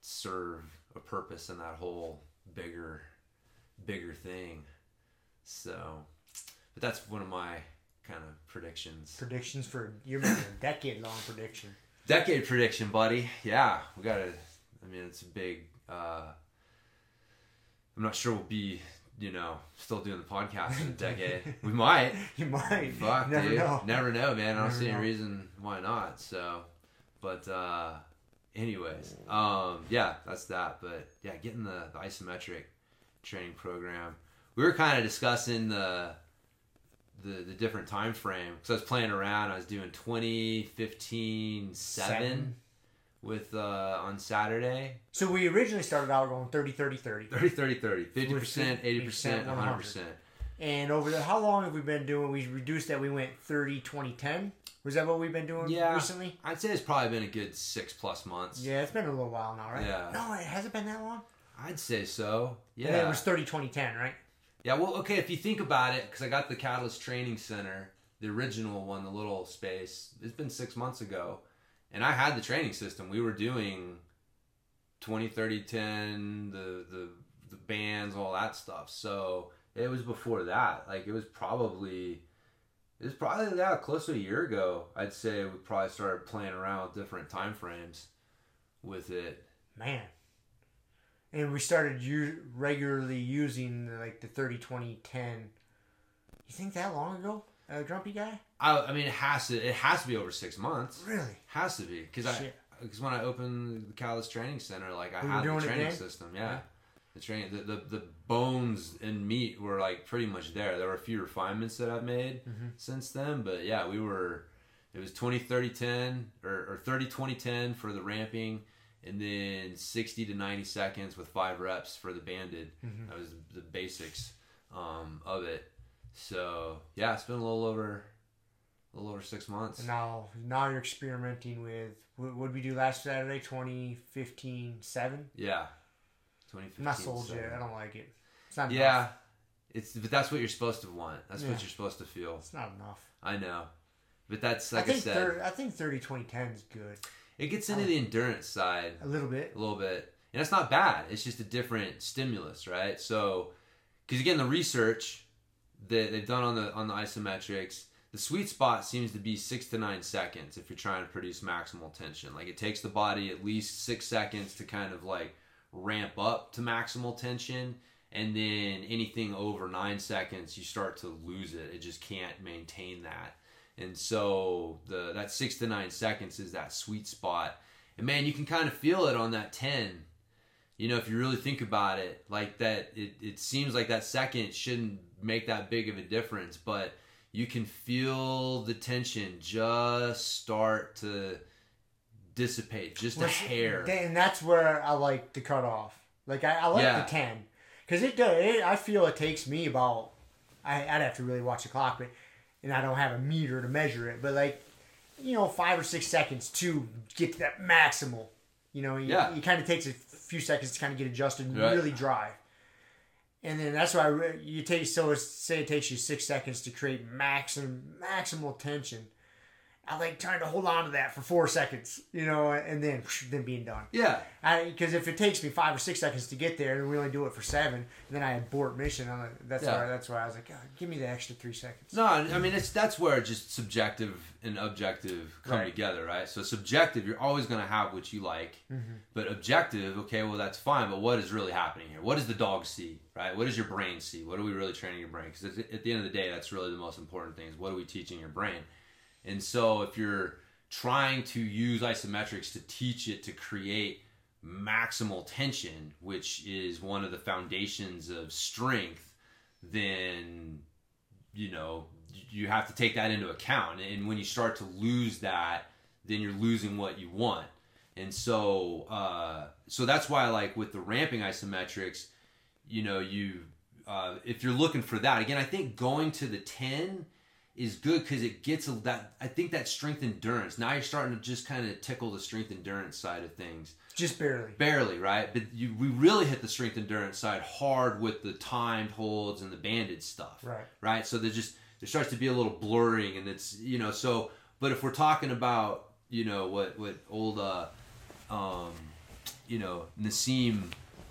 [SPEAKER 1] serve a purpose in that whole bigger, bigger thing. So, but that's one of my kind of predictions.
[SPEAKER 2] Predictions for you're making a decade long prediction.
[SPEAKER 1] Decade prediction, buddy. Yeah, we got to. I mean, it's a big. Uh, I'm not sure we'll be, you know, still doing the podcast in a decade. we might.
[SPEAKER 2] You might.
[SPEAKER 1] Fuck,
[SPEAKER 2] Never
[SPEAKER 1] dude.
[SPEAKER 2] know.
[SPEAKER 1] Never know, man. I don't see
[SPEAKER 2] know.
[SPEAKER 1] any reason why not. So, but uh, anyways, um, yeah, that's that. But yeah, getting the, the isometric training program. We were kind of discussing the the the different time frame because I was playing around. I was doing 2015 seven,
[SPEAKER 2] Seven.
[SPEAKER 1] with uh, on Saturday.
[SPEAKER 2] So we originally started out going 30, 30, 30.
[SPEAKER 1] 30 30 30 50% 80%
[SPEAKER 2] 100%.
[SPEAKER 1] 100%
[SPEAKER 2] And over the how long have we been doing? We reduced that. We went 30, 20, 10. Was that what we've been doing
[SPEAKER 1] Yeah.
[SPEAKER 2] recently?
[SPEAKER 1] i'd say it's probably been a good six plus months
[SPEAKER 2] Yeah, it's been a little while now, right?
[SPEAKER 1] Yeah.
[SPEAKER 2] No, it hasn't been that long.
[SPEAKER 1] i'd say so
[SPEAKER 2] then it was 30, 20, 10, right?
[SPEAKER 1] Yeah well okay if you think about it because i got the catalyst training center the original one the little space it's been six months ago and i had the training system. We were doing 20 30 10 the the, the bands all that stuff. So it was before that. Like it was probably it was probably yeah close to a year ago i'd say we probably started playing around with different time frames with it.
[SPEAKER 2] Man. And we started u- regularly using like the 30, 20, 10. You think that long ago? Uh, grumpy guy?
[SPEAKER 1] I, I mean it has to it has to be over six months
[SPEAKER 2] Really?
[SPEAKER 1] has to be because i because when i opened the Catalyst training center like i
[SPEAKER 2] We
[SPEAKER 1] had the training system yeah.
[SPEAKER 2] Yeah.
[SPEAKER 1] the training the, the the bones and meat were like pretty much there there were a few refinements that i've made
[SPEAKER 2] Mhm.
[SPEAKER 1] since then but yeah we were it was 20 30 10 or, or 30 20 10 for the ramping and then 60 to 90 seconds with five reps for the banded
[SPEAKER 2] Mhm.
[SPEAKER 1] that was the basics um, of it so yeah it's been a little over a little over six months
[SPEAKER 2] And now, now you're experimenting with what did we do last Saturday? 2015 7?
[SPEAKER 1] yeah 2015
[SPEAKER 2] I'm not sold yet. I don't like it. It's not
[SPEAKER 1] yeah
[SPEAKER 2] enough.
[SPEAKER 1] it's but that's what you're supposed to want that's
[SPEAKER 2] Yeah.
[SPEAKER 1] what you're supposed to feel
[SPEAKER 2] It's not enough.
[SPEAKER 1] i know but that's like
[SPEAKER 2] I
[SPEAKER 1] i, said
[SPEAKER 2] 30, I think 30, 20, 10 is good.
[SPEAKER 1] It gets into the endurance side
[SPEAKER 2] A little bit.
[SPEAKER 1] a little bit. And that's not bad. It's just a different stimulus right? So because again the research that they've done on the on the isometrics the sweet spot seems to be six to nine seconds if you're trying to produce maximal tension. Like it takes the body at least six seconds to kind of like ramp up to maximal tension. And then anything over nine seconds you start to lose it. It just can't maintain that and so the that six to nine seconds is that sweet spot and man you can kind of feel it on that 10 you know if you really think about it like that it, it seems like that second shouldn't make that big of a difference but you can feel the tension just start to dissipate just a
[SPEAKER 2] Which-
[SPEAKER 1] hair
[SPEAKER 2] And that's where I like to cut off. Like I, I like
[SPEAKER 1] Yeah.
[SPEAKER 2] the ten because it does. It, I feel it takes me about. I, I'd have to really watch the clock, but and I don't have a meter to measure it. But like, you know, five or six seconds to get to that maximal. You know,
[SPEAKER 1] Yeah.
[SPEAKER 2] it kind of takes a few seconds to kind of get adjusted and
[SPEAKER 1] Right.
[SPEAKER 2] really drive. And then that's why you take so say it takes you six seconds to create maximum maximal tension. I like trying to hold on to that for four seconds, you know, and then then being done.
[SPEAKER 1] yeah
[SPEAKER 2] Because if it takes me five or six seconds to get there, and we only do it for seven, then I abort mission. I'm like, that's
[SPEAKER 1] Yeah.
[SPEAKER 2] why. That's why I was like, give me the extra three seconds.
[SPEAKER 1] No, I mean it's that's where just subjective and objective come
[SPEAKER 2] Right.
[SPEAKER 1] together, right? So subjective, you're always going to have what you like,
[SPEAKER 2] Mm-hmm.
[SPEAKER 1] but objective, okay, well that's fine. But what is really happening here? What does the dog see, right? What does your brain see? What are we really training your brain? Because at the end of the day, that's really the most important thing: is what are we teaching your brain? And so if you're trying to use isometrics to teach it to create maximal tension, which is one of the foundations of strength, then you know you have to take that into account. And when you start to lose that then you're losing what you want. And so uh, so that's why like with the ramping isometrics you know you uh, if you're looking for that again i think going to the 10 is good because it gets a, that i think that strength endurance. Now you're starting to just kind of tickle the strength endurance side of things.
[SPEAKER 2] Just barely.
[SPEAKER 1] barely right? But you, we really hit the strength endurance side hard with the timed holds and the banded stuff.
[SPEAKER 2] Right.
[SPEAKER 1] right? So there's just there starts to be a little blurring and it's you know so but if we're talking about you know what what old uh um you know Nassim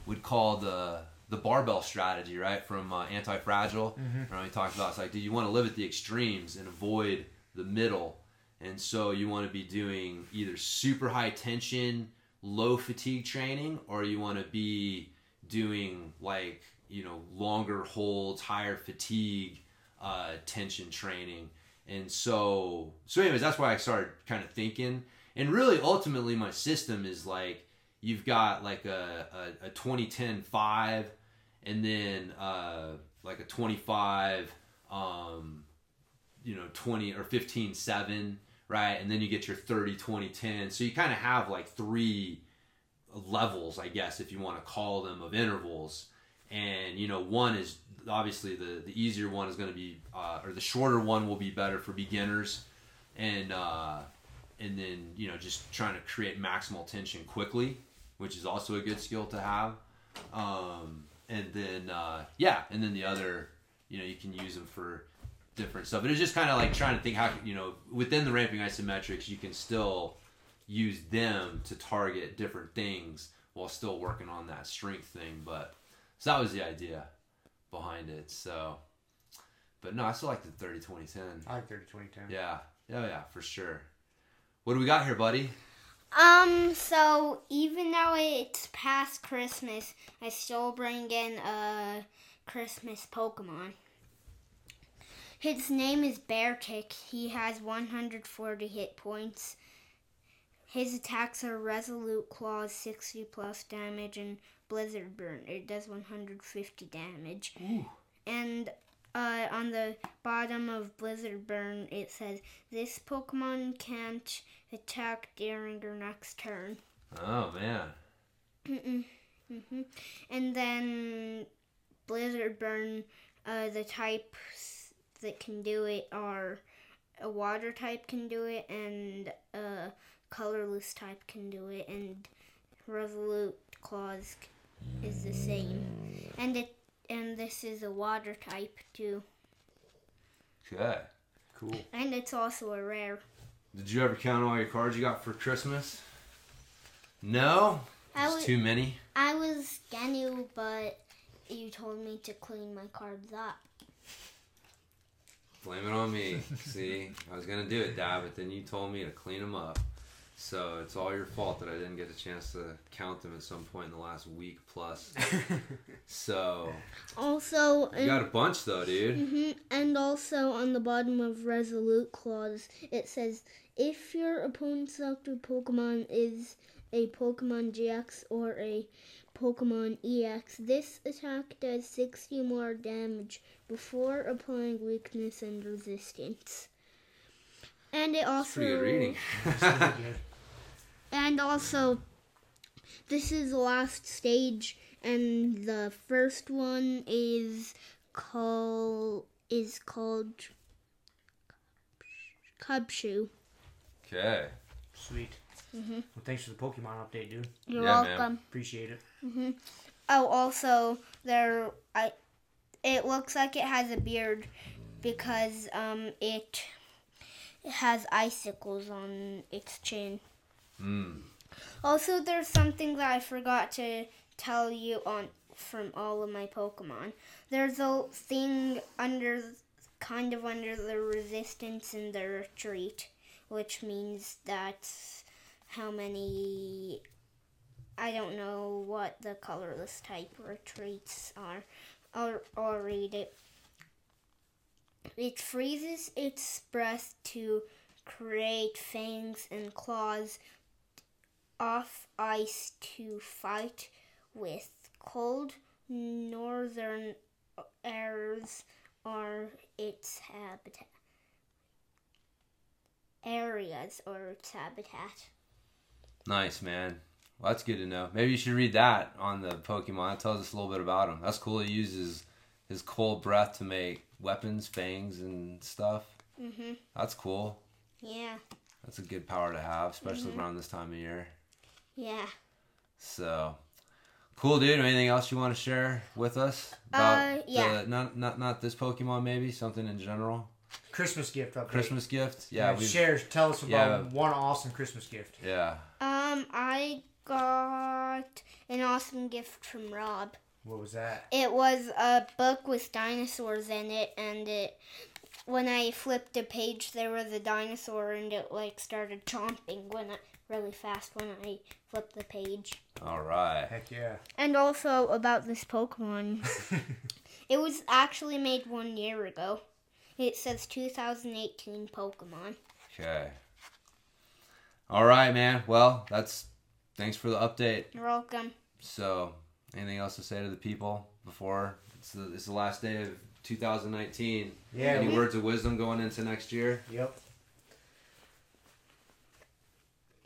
[SPEAKER 1] would call the the barbell strategy right from uh, anti-fragile. Right he talks about it's like do you want to live at the extremes and avoid the middle? And so you want to be doing either super high tension low fatigue training or you want to be doing like you know longer holds higher fatigue uh, tension training. And so so anyways that's why i started kind of thinking. And really ultimately my system is like you've got like a, a, a 2010 5 and then uh, like a 25 um, you know 20 or 15 7 right? And then you get your 30 20 10 so you kind of have like three levels i guess if you want to call them of intervals. And you know one is obviously the the easier one is going to be uh, or the shorter one will be better for beginners. And uh, and then you know just trying to create maximal tension quickly which is also a good skill to have. Um, and then uh, yeah and then the other you know you can use them for different stuff. But it's just kind of like trying to think how you know within the ramping isometrics you can still use them to target different things while still working on that strength thing. But so that was the idea behind it. So but no i still like the 30 20 10
[SPEAKER 2] I like 30 20 10.
[SPEAKER 1] yeah. Yeah yeah for sure. What do we got here buddy
[SPEAKER 3] Um, so even though it's past Christmas, I still bring in a Christmas Pokemon. His name is Beartic. He has 140 hit points. His attacks are Resolute Claws, 60 plus damage, and Blizzard Burn. It does 150 damage.
[SPEAKER 1] Ooh.
[SPEAKER 3] And uh, on the bottom of Blizzard Burn, it says this Pokemon can't attack during your next turn.
[SPEAKER 1] oh man
[SPEAKER 3] Mm-mm. hmm And then Blizzard Burn, uh, the types that can do it are a water type can do it, and a colorless type can do it, and Resolute Claws is the same. And it and this is a water type too,
[SPEAKER 1] okay
[SPEAKER 2] Cool.
[SPEAKER 3] and it's also a rare.
[SPEAKER 1] did you ever count all your cards you got for christmas no
[SPEAKER 3] I was
[SPEAKER 1] too many
[SPEAKER 3] I was gonna, but you told me to clean my cards up.
[SPEAKER 1] Blame it on me. See, I was gonna do it, Dad, but then you told me to clean them up. So it's all your fault that I didn't get a chance to count them at some point in the last week plus. So
[SPEAKER 3] Also,
[SPEAKER 1] you got a bunch though, dude.
[SPEAKER 3] hmm And also on the bottom of Resolute Claws, it says if your opponent's selected Pokemon is a Pokemon GX or a Pokemon EX, this attack does 60 more damage before applying weakness and resistance. And it also
[SPEAKER 1] Pretty good reading.
[SPEAKER 3] and also this is the last stage and the first one is called is called Cubchoo.
[SPEAKER 1] okay.
[SPEAKER 2] Sweet.
[SPEAKER 3] Mhm.
[SPEAKER 2] Well, thanks for the Pokemon update, dude.
[SPEAKER 3] You're
[SPEAKER 1] Yeah, man.
[SPEAKER 3] welcome.
[SPEAKER 2] Appreciate it. Mhm.
[SPEAKER 3] Oh, also there I it looks like it has a beard because um it it has icicles on its chin.
[SPEAKER 1] Mm.
[SPEAKER 3] Also, there's something that I forgot to tell you on from all of my Pokemon. There's a thing under, kind of under the resistance and the retreat, which means that's how many. I don't know what the colorless type retreats are. I'll, I'll read it. It freezes its breath to create fangs and claws off ice to fight with cold northern airs are its habitat areas or its habitat.
[SPEAKER 1] Nice, man. Well, that's good to know. Maybe you should read that on the Pokemon. It tells us a little bit about him. That's cool. He uses his cold breath to make weapons, fangs, and stuff.
[SPEAKER 3] Mhm.
[SPEAKER 1] That's cool.
[SPEAKER 3] Yeah.
[SPEAKER 1] That's a good power to have, especially around this time of year.
[SPEAKER 3] Yeah.
[SPEAKER 1] So, cool, dude. Anything else you want to share with us about
[SPEAKER 3] Uh, yeah.
[SPEAKER 1] the, not not not this Pokemon? Maybe something in general.
[SPEAKER 2] Christmas gift update.
[SPEAKER 1] Christmas gift.
[SPEAKER 2] Yeah,
[SPEAKER 1] Yeah,
[SPEAKER 2] share. Tell us about
[SPEAKER 1] Yeah.
[SPEAKER 2] one awesome Christmas gift.
[SPEAKER 1] Yeah.
[SPEAKER 3] Um, I got an awesome gift from Rob.
[SPEAKER 2] What was that?
[SPEAKER 3] It was a book with dinosaurs in it, and it when I flipped a page, there was a dinosaur, and it like started chomping when I really fast when I flipped the page.
[SPEAKER 1] All right.
[SPEAKER 2] Heck yeah.
[SPEAKER 3] And also about this Pokemon, it was actually made one year ago. It says 2018 Pokemon.
[SPEAKER 1] Okay. All right, man. Well, that's thanks for the update.
[SPEAKER 3] You're welcome.
[SPEAKER 1] So, anything else to say to the people before it's the, it's the last day of 2019?
[SPEAKER 2] Yeah.
[SPEAKER 1] Any
[SPEAKER 2] we-
[SPEAKER 1] words of wisdom going into next year?
[SPEAKER 2] Yep.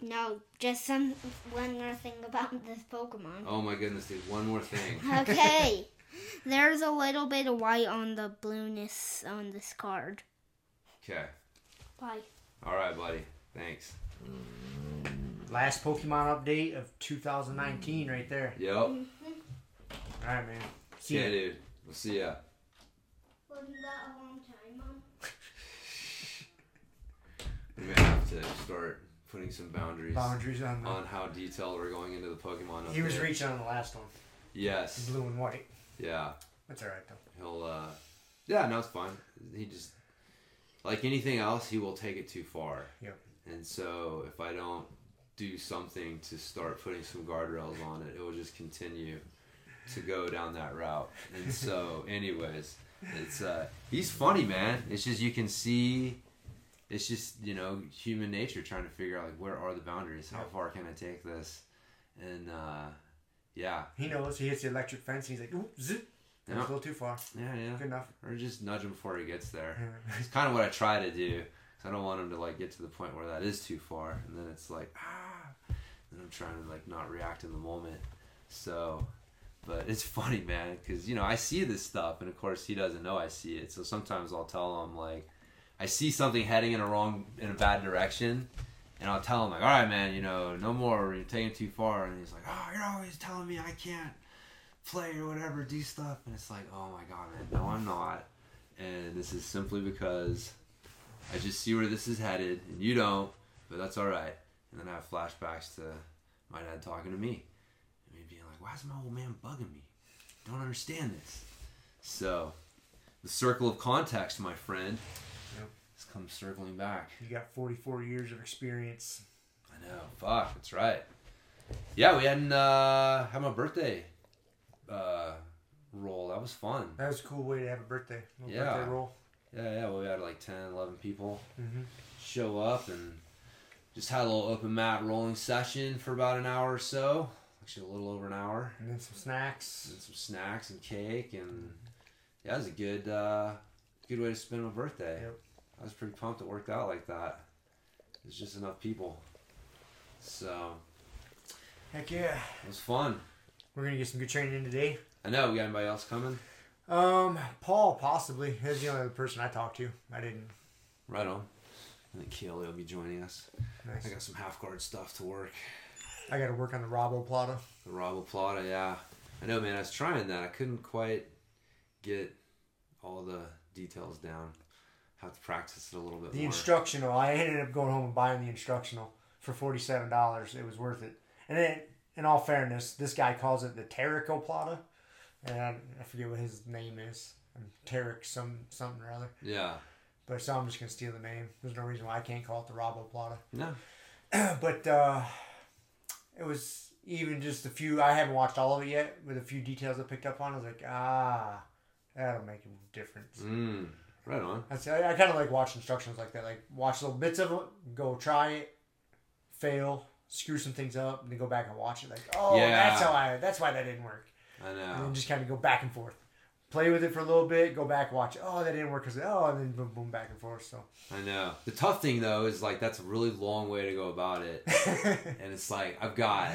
[SPEAKER 3] No, just some one more thing about this Pokemon.
[SPEAKER 1] Oh my goodness, dude! One more thing.
[SPEAKER 3] Okay. There's a little bit of white on the blueness on this card.
[SPEAKER 1] Okay.
[SPEAKER 3] Bye.
[SPEAKER 1] All right, buddy. Thanks.
[SPEAKER 2] Last Pokemon update of 2019, right there.
[SPEAKER 1] Yep. Mm.
[SPEAKER 2] All right, man. See
[SPEAKER 1] Yeah,
[SPEAKER 2] ya.
[SPEAKER 1] dude. We'll see ya.
[SPEAKER 3] Wasn't that a long time, Mom?
[SPEAKER 1] We're gonna have to start putting some boundaries
[SPEAKER 2] Boundaries on the.
[SPEAKER 1] on how detailed we're going into the Pokemon.
[SPEAKER 2] He was
[SPEAKER 1] update.
[SPEAKER 2] reaching on the last one.
[SPEAKER 1] Yes.
[SPEAKER 2] Blue and white.
[SPEAKER 1] Yeah.
[SPEAKER 2] That's all right though.
[SPEAKER 1] He'll. uh Yeah. No, it's fine. He just like anything else, he will take it too far.
[SPEAKER 2] Yep.
[SPEAKER 1] And so if I don't do something to start putting some guardrails on it, it will just continue to go down that route. And so, anyways, it's uh, he's funny, man. It's just you can see. It's just you know human nature trying to figure out like where are the boundaries? How far can I take this? And uh, yeah,
[SPEAKER 2] He knows. He hits the electric fence. And he's like, ooh, zip. That was a little too far.
[SPEAKER 1] yeah, yeah.
[SPEAKER 2] Good enough.
[SPEAKER 1] Or just nudge him before he gets there. It's kind of what I try to do. 'cause I don't want him to like get to the point where that is too far, and then it's like ah, and I'm trying to like not react in the moment. So, but it's funny, man, because you know I see this stuff, and of course he doesn't know I see it. So sometimes I'll tell him like, I see something heading in a wrong, in a bad direction, and I'll tell him like, all right, man, you know, no more, you're taking too far, and he's like, oh, you're always telling me I can't play or whatever, do stuff, and it's like, oh my god, man, no, I'm not and this is simply because I just see where this is headed, and you don't, but that's all right. And then I have flashbacks to my dad talking to me, me being like, "Why is my old man bugging me? Don't understand this." So, the circle of context, my friend,
[SPEAKER 2] Yep.
[SPEAKER 1] has come circling back.
[SPEAKER 2] You got 44 years of experience.
[SPEAKER 1] I know. Fuck, that's right. Yeah, we hadn't uh, had my birthday uh, roll. That was fun.
[SPEAKER 2] That was a cool way to have a birthday. Little
[SPEAKER 1] Yeah.
[SPEAKER 2] Birthday roll.
[SPEAKER 1] Yeah, yeah. Well, we had like 10, 11 people.
[SPEAKER 2] Mm-hmm.
[SPEAKER 1] show up and just had a little open mat rolling session for about an hour or so. Actually, a little over an hour.
[SPEAKER 2] And then some snacks.
[SPEAKER 1] And some snacks and cake, and yeah, it was a good, uh, good way to spend my birthday.
[SPEAKER 2] Yep.
[SPEAKER 1] I was pretty pumped it worked out like that. There's just enough people, so
[SPEAKER 2] Heck yeah.
[SPEAKER 1] it was fun.
[SPEAKER 2] We're going to get some good training in today.
[SPEAKER 1] I know. We got anybody else coming?
[SPEAKER 2] Um, Paul, possibly. He's the only other person I talked to. I didn't.
[SPEAKER 1] Right on. I think Keely will be joining us.
[SPEAKER 2] Nice.
[SPEAKER 1] I got some half guard stuff to work.
[SPEAKER 2] I got to work on the Robo Plata.
[SPEAKER 1] The Robo Plata, yeah. I know, man. I was trying that. I couldn't quite get all the details down. Have to practice it a little bit
[SPEAKER 2] The
[SPEAKER 1] more.
[SPEAKER 2] instructional, I ended up going home and buying the instructional for forty-seven dollars. It was worth it. And then, in all fairness, this guy calls it the Tarikoplata, and I, I forget what his name is. Tarik some something or other.
[SPEAKER 1] yeah.
[SPEAKER 2] But so I'm just gonna steal the name. There's no reason why I can't call it the Robo Plata.
[SPEAKER 1] No.
[SPEAKER 2] but uh, it was even just a few. I haven't watched all of it yet. With a few details I picked up on, I was like, ah, that'll make a difference.
[SPEAKER 1] Mm. Right on.
[SPEAKER 2] That's, I, I kind of like watch instructions like that. Like watch little bits of it, go try it, fail, screw some things up, and then go back and watch it. Like, oh,
[SPEAKER 1] Yeah.
[SPEAKER 2] that's how I. That's why that didn't work.
[SPEAKER 1] I
[SPEAKER 2] And
[SPEAKER 1] know.
[SPEAKER 2] then just kind of go back and forth. Play with it for a little bit, go back, watch. Oh, that didn't work because oh, and then boom, boom, back and forth. So
[SPEAKER 1] I know. The tough thing though is like that's a really long way to go about it, and it's like I've got,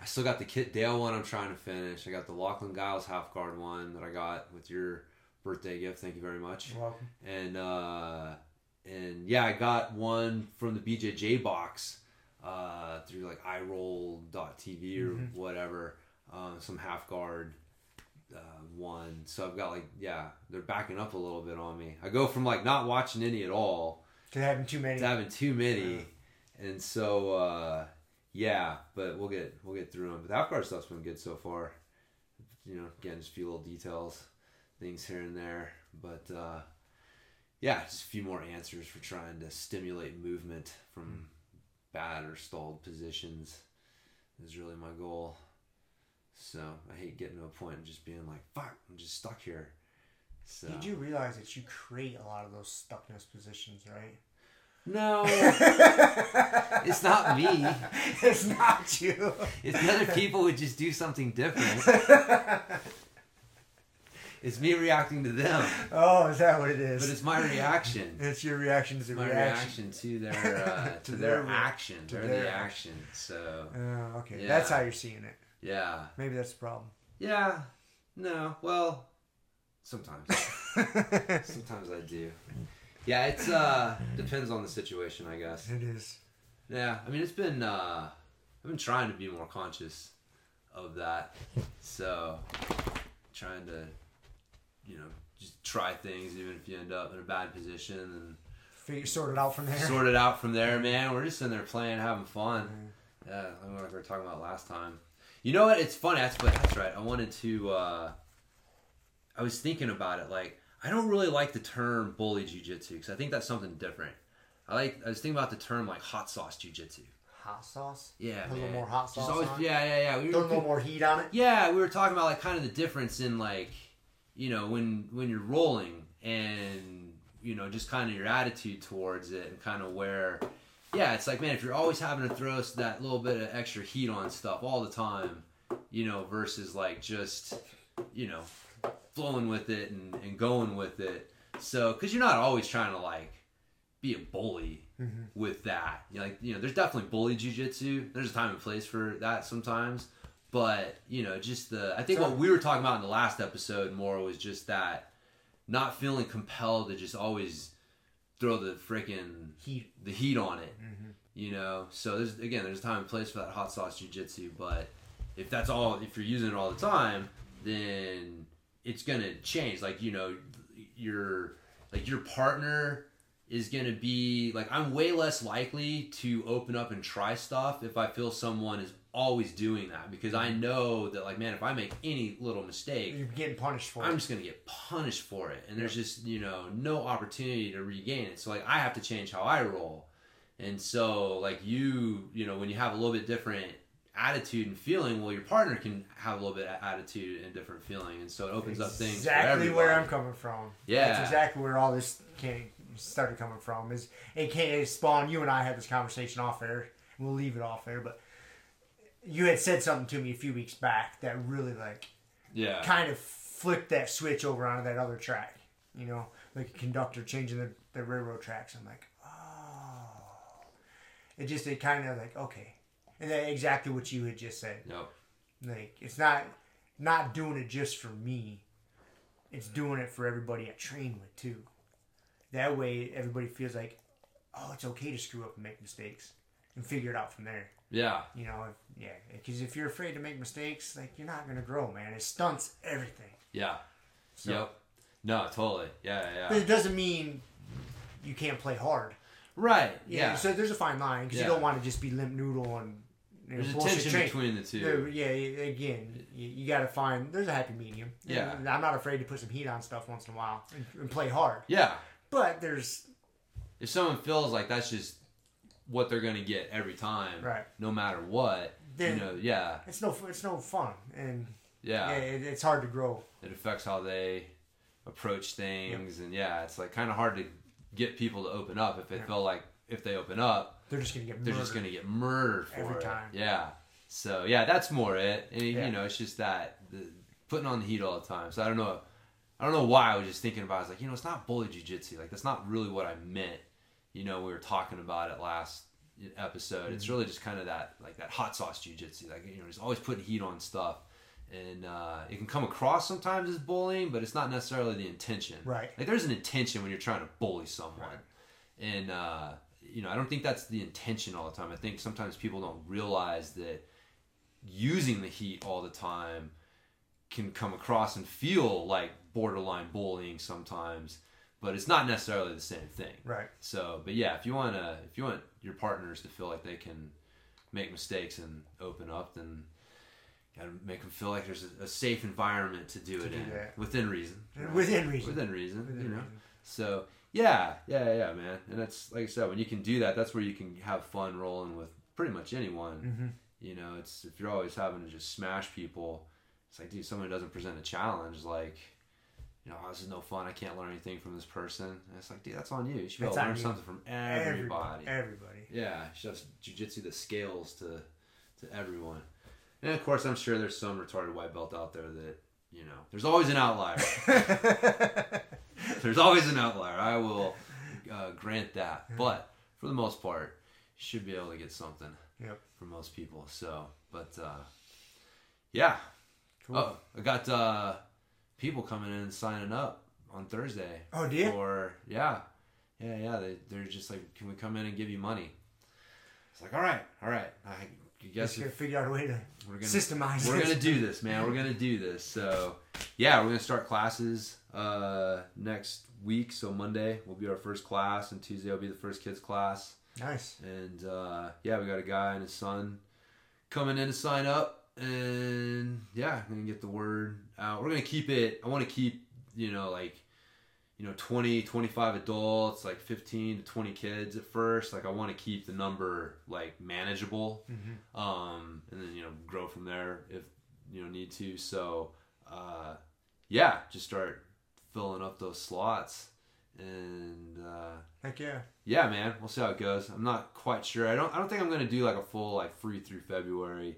[SPEAKER 1] I still got the Kit Dale one I'm trying to finish. I got the Lachlan Giles half guard one that I got with your birthday gift. Thank you very much.
[SPEAKER 2] You're welcome.
[SPEAKER 1] And uh, and yeah, I got one from the BJJ box uh, through like iRoll.tv or
[SPEAKER 2] Mhm.
[SPEAKER 1] whatever. Um, some half guard uh, one. So I've got like yeah, they're backing up a little bit on me. I go from like not watching any at all
[SPEAKER 2] To having too many.
[SPEAKER 1] to having too many, and so uh, yeah. But we'll get we'll get through them. But the half guard stuff's been good so far. You know, again, just a few little details, things here and there, but uh, yeah, just a few more answers for trying to stimulate movement from bad or stalled positions is really my goal. So I hate getting to a point and just being like, "Fuck, I'm just stuck here." So
[SPEAKER 2] Did you realize that you create a lot of those stuckness positions, right?
[SPEAKER 1] no, it's not me.
[SPEAKER 2] it's not you.
[SPEAKER 1] If the other people would just do something different, it's me reacting to them.
[SPEAKER 2] oh, is that what it is?
[SPEAKER 1] But it's my reaction.
[SPEAKER 2] It's your reaction to
[SPEAKER 1] my
[SPEAKER 2] reaction.
[SPEAKER 1] reaction to their uh,
[SPEAKER 2] To
[SPEAKER 1] to, their,
[SPEAKER 2] their-
[SPEAKER 1] action.
[SPEAKER 2] to
[SPEAKER 1] They're
[SPEAKER 2] their
[SPEAKER 1] the action. So
[SPEAKER 2] Oh, okay.
[SPEAKER 1] Yeah.
[SPEAKER 2] That's how you're seeing it.
[SPEAKER 1] Yeah,
[SPEAKER 2] Maybe that's the problem.
[SPEAKER 1] yeah. No, well, sometimes, sometimes I do. Yeah, it's uh depends on the situation, I guess.
[SPEAKER 2] it is.
[SPEAKER 1] Yeah, I mean it's been uh I've been trying to be more conscious of that. So trying to you know, just try things even if you end up in a bad position and
[SPEAKER 2] Figure sort it out from there.
[SPEAKER 1] sort it out from there, man. We're just sitting there playing, having fun. Yeah, like we were talking about last time. You know what? It's funny. That's that's right. I wanted to. uh I was thinking about it. Like, I don't really like the term bully jujitsu because I think that's something different. I like. I was thinking about the term like hot sauce jujitsu.
[SPEAKER 2] Hot sauce.
[SPEAKER 1] Yeah,
[SPEAKER 2] Put a little more hot sauce
[SPEAKER 1] always,
[SPEAKER 2] on
[SPEAKER 1] yeah, yeah, yeah. We
[SPEAKER 2] Throw a little more heat on it.
[SPEAKER 1] yeah, we were talking about like kind of the difference in like, you know, when when you're rolling and you know just kind of your attitude towards it and kind of where, yeah, it's like man, if you're always having to throw that little bit of extra heat on stuff all the time, you know, versus like just, you know, flowing with it and, and going with it. So, because you're not always trying to like be a bully
[SPEAKER 2] Mhm.
[SPEAKER 1] with that. You know, like you know, there's definitely bully jujitsu. There's a time and place for that sometimes. But you know, just the I think
[SPEAKER 2] So-
[SPEAKER 1] what we were talking about in the last episode more was just that not feeling compelled to just always throw the freaking
[SPEAKER 2] Heat.
[SPEAKER 1] the heat on it.
[SPEAKER 2] Mhm.
[SPEAKER 1] You know, so there's again there's a time and place for that hot sauce jujitsu. But if that's all, if you're using it all the time, then it's gonna change. Like you know, your like your partner is gonna be like I'm way less likely to open up and try stuff if I feel someone is always doing that because I mm-hmm. know that like man if I make any little mistake
[SPEAKER 2] You're getting punished for it,
[SPEAKER 1] I'm
[SPEAKER 2] it.
[SPEAKER 1] just gonna get punished for it, and there's just you know no opportunity to regain it. So like I have to change how I roll, and so like you you know when you have a little bit different attitude and feeling, well your partner can have a little bit of attitude and different feeling, and so it opens up things
[SPEAKER 2] Exactly where I'm coming from.
[SPEAKER 1] Yeah.
[SPEAKER 2] That's exactly where all this came, started coming from. Is AKA Spawn. You and I had this conversation off air. We'll leave it off air, but you had said something to me a few weeks back that really like
[SPEAKER 1] yeah,
[SPEAKER 2] kind of flipped that switch over onto that other track. You know, like a conductor changing the, the railroad tracks. I'm like, oh. It just, it kind of like, okay. And then exactly what you had just said.
[SPEAKER 1] Yep.
[SPEAKER 2] Like, it's not, not doing it just for me. It's doing it for everybody I train with too. That way, everybody feels like, oh, it's okay to screw up and make mistakes and figure it out from there.
[SPEAKER 1] Yeah,
[SPEAKER 2] You know, if, yeah, because if you're afraid to make mistakes, like you're not gonna grow, man. It stunts everything.
[SPEAKER 1] yeah,
[SPEAKER 2] So-
[SPEAKER 1] yep. No, totally. Yeah, yeah,
[SPEAKER 2] But it doesn't mean you can't play hard.
[SPEAKER 1] Right.
[SPEAKER 2] Yeah.
[SPEAKER 1] Yeah.
[SPEAKER 2] So there's a fine line because
[SPEAKER 1] Yeah.
[SPEAKER 2] you don't want to just be limp noodle and you know,
[SPEAKER 1] There's a tension
[SPEAKER 2] train.
[SPEAKER 1] between the two.
[SPEAKER 2] There- yeah. Again, you, you got to find. There's a happy medium.
[SPEAKER 1] Yeah.
[SPEAKER 2] And I'm not afraid to put some heat on stuff once in a while and, and play hard.
[SPEAKER 1] Yeah.
[SPEAKER 2] But there's
[SPEAKER 1] If someone feels like that's just what they're gonna get every time,
[SPEAKER 2] right.
[SPEAKER 1] no matter what,
[SPEAKER 2] Then
[SPEAKER 1] you know, yeah,
[SPEAKER 2] it's no it's no fun and
[SPEAKER 1] yeah.
[SPEAKER 2] yeah, it, it's hard to grow.
[SPEAKER 1] it affects how they approach things and yeah it's like kind of hard to get people to open up if they
[SPEAKER 2] Yeah.
[SPEAKER 1] feel like if they open up
[SPEAKER 2] They're just gonna get
[SPEAKER 1] they're
[SPEAKER 2] murdered.
[SPEAKER 1] just gonna get murdered
[SPEAKER 2] Every
[SPEAKER 1] it.
[SPEAKER 2] time.
[SPEAKER 1] yeah so yeah that's more it and
[SPEAKER 2] Yeah.
[SPEAKER 1] you know it's just that the, putting on the heat all the time so i don't know I don't know why I was just thinking about. It. I was like, you know, it's not bully jujitsu. Like that's not really what I meant. You know, we were talking about it last episode. Mm-hmm. It's really just kind of that like that hot sauce jujitsu. Like you know, he's always putting heat on stuff, and uh, it can come across sometimes as bullying, but it's not necessarily the intention.
[SPEAKER 2] Right.
[SPEAKER 1] Like there's an intention when you're trying to bully someone, right. and uh, you know, I don't think that's the intention all the time. I think sometimes people don't realize that using the heat all the time can come across and feel like borderline bullying sometimes but it's not necessarily the same thing
[SPEAKER 2] right
[SPEAKER 1] so but yeah if you want to if you want your partners to feel like they can make mistakes and open up then gotta make them feel like there's a, a safe environment to do to it do in that. within reason
[SPEAKER 2] right? within reason
[SPEAKER 1] within reason within you know reason. so yeah yeah yeah man and that's like i said when you can do that that's where you can have fun rolling with pretty much anyone mm-hmm. you know it's if you're always having to just smash people it's like, dude, someone who doesn't present a challenge, like, you know, oh, this is no fun. I can't learn anything from this person. And it's like, dude, that's on you. You should be able to learn you. something from everybody.
[SPEAKER 2] Everybody.
[SPEAKER 1] Yeah, should have jujitsu the scales to to everyone. And of course, I'm sure there's some retarded white belt out there that you know. There's always an outlier. there's always an outlier. I will uh, grant that, but for the most part, you should be able to get something
[SPEAKER 2] yep.
[SPEAKER 1] from most people. So, but uh, yeah, Cool. Oh, I got uh, people coming in and signing up on Thursday.
[SPEAKER 2] Oh, do you?
[SPEAKER 1] Or yeah, yeah, yeah. They they're just like, can we come in and give you money? It's like, all right, all right. I guess
[SPEAKER 2] we figure out a way to we're gonna, systemize.
[SPEAKER 1] We're gonna do this, man. We're gonna do this. So yeah, we're gonna start classes uh, next week. So Monday will be our first class, and Tuesday will be the first kids class.
[SPEAKER 2] Nice.
[SPEAKER 1] And uh, yeah, we got a guy and his son coming in to sign up and yeah, I'm gonna get the word out. We're gonna keep it. I want to keep you know like you know 20 25 adults like 15 to 20 kids at first like i want to keep the number like manageable mm-hmm. um and then you know grow from there if you know need to so uh yeah just start filling up those slots and uh
[SPEAKER 2] heck yeah
[SPEAKER 1] yeah man we'll see how it goes i'm not quite sure i don't i don't think i'm gonna do like a full like free through february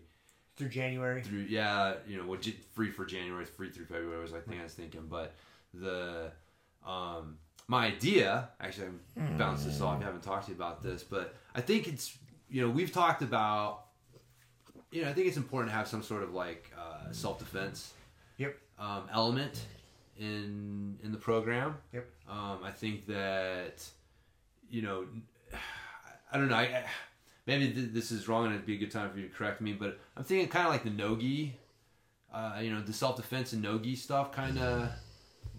[SPEAKER 2] through January.
[SPEAKER 1] Through yeah, you know, what free for January, free through February was I think I was thinking, but the um my idea actually I bounce this off. I haven't talked to you about this, but I think it's you know we've talked about you know I think it's important to have some sort of like uh, self defense.
[SPEAKER 2] Yep.
[SPEAKER 1] Um, element in in the program.
[SPEAKER 2] Yep.
[SPEAKER 1] Um, I think that you know I don't know I, I maybe th- this is wrong and it'd be a good time for you to correct me, but I'm thinking kind of like the nogi, uh, you know, the self defense and nogi stuff kind of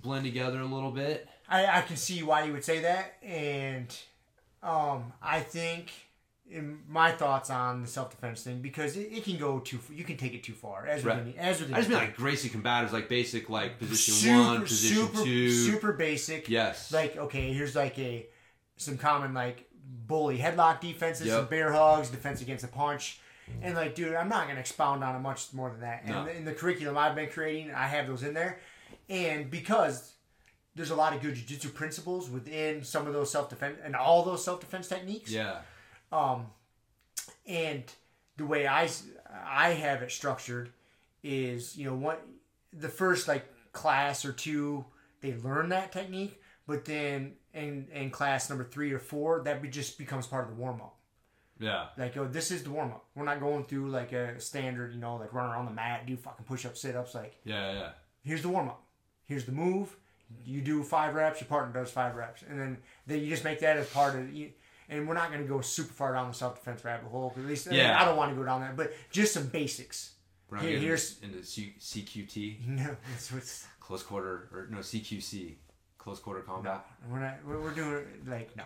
[SPEAKER 1] blend together a little bit.
[SPEAKER 2] I, I can see why you would say that, and um, I think in my thoughts on the self defense thing because it, it, can go too you can take it too far as right. with any, as with
[SPEAKER 1] I just mean like Gracie combatives like basic like position super, one position
[SPEAKER 2] super,
[SPEAKER 1] two
[SPEAKER 2] super basic
[SPEAKER 1] yes
[SPEAKER 2] like okay here's like a some common like bully headlock defenses, yep. some bear hugs, defense against a punch. And like, dude, I'm not gonna expound on it much more than that. No. And in the curriculum I've been creating, I have those in there. And because there's a lot of good jiu-jitsu principles within some of those self-defense and all those self-defense techniques.
[SPEAKER 1] Yeah.
[SPEAKER 2] Um, and the way I I have it structured is, you know, what the first like class or two they learn that technique, but then in in class number three or four, that be, just becomes part of the warm up.
[SPEAKER 1] Yeah.
[SPEAKER 2] Like, oh, this is the warm up. We're not going through like a standard, you know, like run around the mat, do fucking push up, sit ups. Like,
[SPEAKER 1] yeah, yeah.
[SPEAKER 2] Here's the warm up. Here's the move. You do five reps. Your partner does five reps, and then then you just make that as part of. You, and we're not going to go super far down the self defense rabbit hole. At least yeah. I, mean, I don't want to go down there, but just some basics.
[SPEAKER 1] We're not Here, here's into C- CQT.
[SPEAKER 2] No, it's what's
[SPEAKER 1] close quarter or no CQC close quarter combat.
[SPEAKER 2] No, we're not. We're, we're doing like no,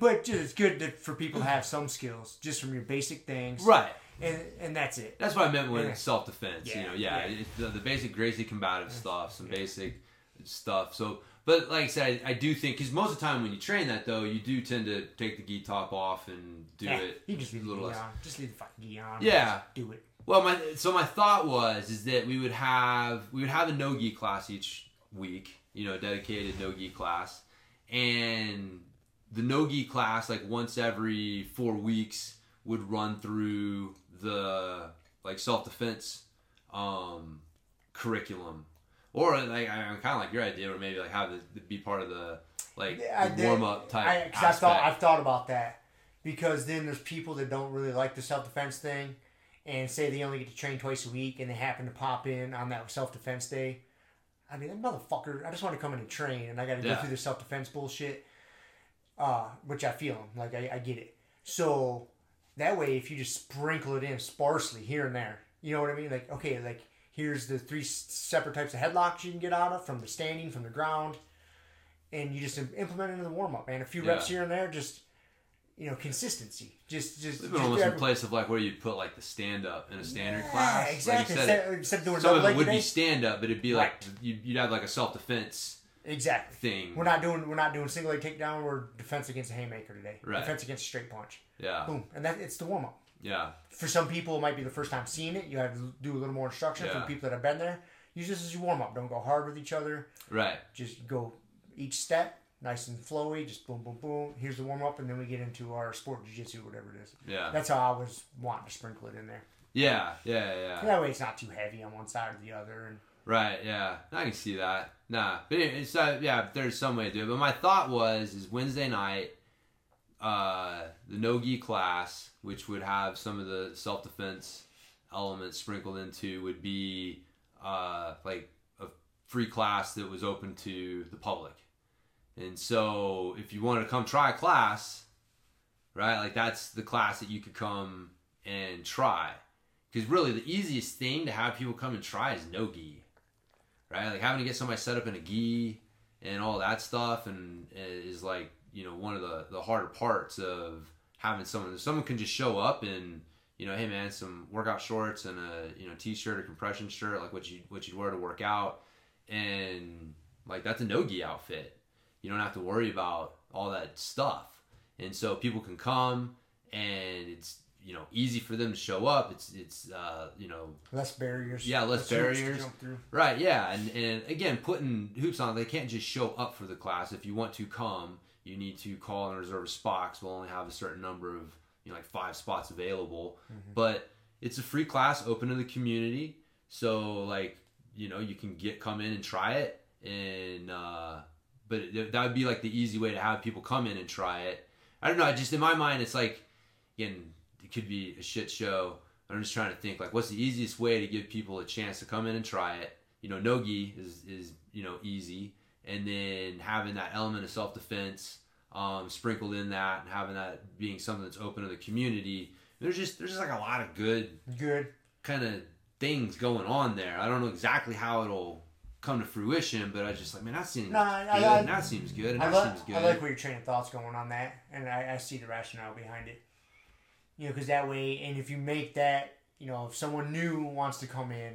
[SPEAKER 2] but just, it's good to, for people to have some skills just from your basic things.
[SPEAKER 1] Right.
[SPEAKER 2] And and that's it.
[SPEAKER 1] That's what I meant with yeah. self defense. Yeah, you know, yeah, yeah. The, the, basic Gracie combative stuff, some basic stuff. So, but like I said, I, I do think because most of the time when you train that though, you do tend to take the gi top off and do it.
[SPEAKER 2] You just leave a little less. On. Just leave the fucking gi on.
[SPEAKER 1] Yeah.
[SPEAKER 2] Do it.
[SPEAKER 1] Well, my so my thought was is that we would have we would have a no gi class each week you know, dedicated no-gi class. And the no-gi class, like once every four weeks, would run through the like self-defense um, curriculum or like I'm kind of like your idea, or maybe like have it be part of the like warm up type.
[SPEAKER 2] I, 'cause I've thought. I've thought about that because then there's people that don't really like the self defense thing, and say they only get to train twice a week, and they happen to pop in on that self defense day. I mean, that motherfucker. I just want to come in and train, and I got to
[SPEAKER 1] Yeah.
[SPEAKER 2] go through the self defense bullshit. Uh, which I feel like I, I get it. So that way, if you just sprinkle it in sparsely here and there, you know what I mean? Like okay, like here's the three separate types of headlocks you can get out of from the standing, from the ground, and you just implement it in the warm up, man. A few reps here and there, just you know, consistency. Just just, just
[SPEAKER 1] almost in place of like where you'd put like the stand up in a standard
[SPEAKER 2] Yeah,
[SPEAKER 1] class. Like
[SPEAKER 2] exactly.
[SPEAKER 1] you said,
[SPEAKER 2] instead of
[SPEAKER 1] some of it would
[SPEAKER 2] today,
[SPEAKER 1] be stand up, but it'd be like
[SPEAKER 2] Right.
[SPEAKER 1] you'd, you'd have like a self defense
[SPEAKER 2] exactly.
[SPEAKER 1] thing.
[SPEAKER 2] We're not doing we're not doing single leg takedown. We're defense against a haymaker today.
[SPEAKER 1] Right.
[SPEAKER 2] Defense against a straight punch.
[SPEAKER 1] Yeah,
[SPEAKER 2] Boom, and that it's the warm up.
[SPEAKER 1] yeah,
[SPEAKER 2] For some people, it might be the first time seeing it. You have to do a little more instruction. For people that have been there, use this as your warm up. Don't go hard with each other.
[SPEAKER 1] right.
[SPEAKER 2] Just go each step, nice and flowy. Just boom, boom, boom. Here's the warm up, and then we get into our sport jiu-jitsu, whatever it is.
[SPEAKER 1] Yeah,
[SPEAKER 2] That's how I was wanting to sprinkle it in there.
[SPEAKER 1] yeah, yeah, yeah.
[SPEAKER 2] That way, it's not too heavy on one side or the other. And
[SPEAKER 1] Right, yeah, I can see that. Nah, but it's uh, yeah, there's some way to do it. But my thought was is Wednesday night, uh, the no gi class, which would have some of the self defense elements sprinkled into, would be uh, like a free class that was open to the public. And so, if you wanted to come try a class, right, like that's the class that you could come and try. Because really, the easiest thing to have people come and try is no gi, right? Like having to get somebody set up in a gi and all that stuff, and eh, is like you know one of the the harder parts of having someone. Someone can just show up and you know, hey man, some workout shorts and a you know t-shirt or compression shirt, like what you what you'd wear to work out, and like that's a no gi outfit. You don't have to worry about all that stuff, and so people can come and it's you know easy for them to show up. It's it's uh, you know
[SPEAKER 2] less barriers.
[SPEAKER 1] Yeah, less barriers.
[SPEAKER 2] jump through.
[SPEAKER 1] Right, yeah, and and again, putting hoops on, they can't just show up for the class. If you want to come, you need to call and reserve a spot. we'll only have a certain number of you know like five spots available. But it's a free class, open to the community. So like you know you can get come in and try it, and uh, but it, that would be like the easy way to have people come in and try it. I don't know. I just in my mind, it's like again, it could be a shit show. I'm just trying to think like what's the easiest way to give people a chance to come in and try it. You know, nogi is is you know easy, and then having that element of self defense um, sprinkled in that, and having that being something that's open to the community. There's just there's just like a lot of good
[SPEAKER 2] Good.
[SPEAKER 1] kind of things going on there. I don't know exactly how it'll come to fruition, but I just like man that seems
[SPEAKER 2] No,
[SPEAKER 1] good,
[SPEAKER 2] I-
[SPEAKER 1] and that seems good, and
[SPEAKER 2] I,
[SPEAKER 1] that
[SPEAKER 2] li-
[SPEAKER 1] seems good.
[SPEAKER 2] I like where your train of thoughts going on that, and I, I see the rationale behind it. You know, because that way, and if you make that, you know, if someone new wants to come in,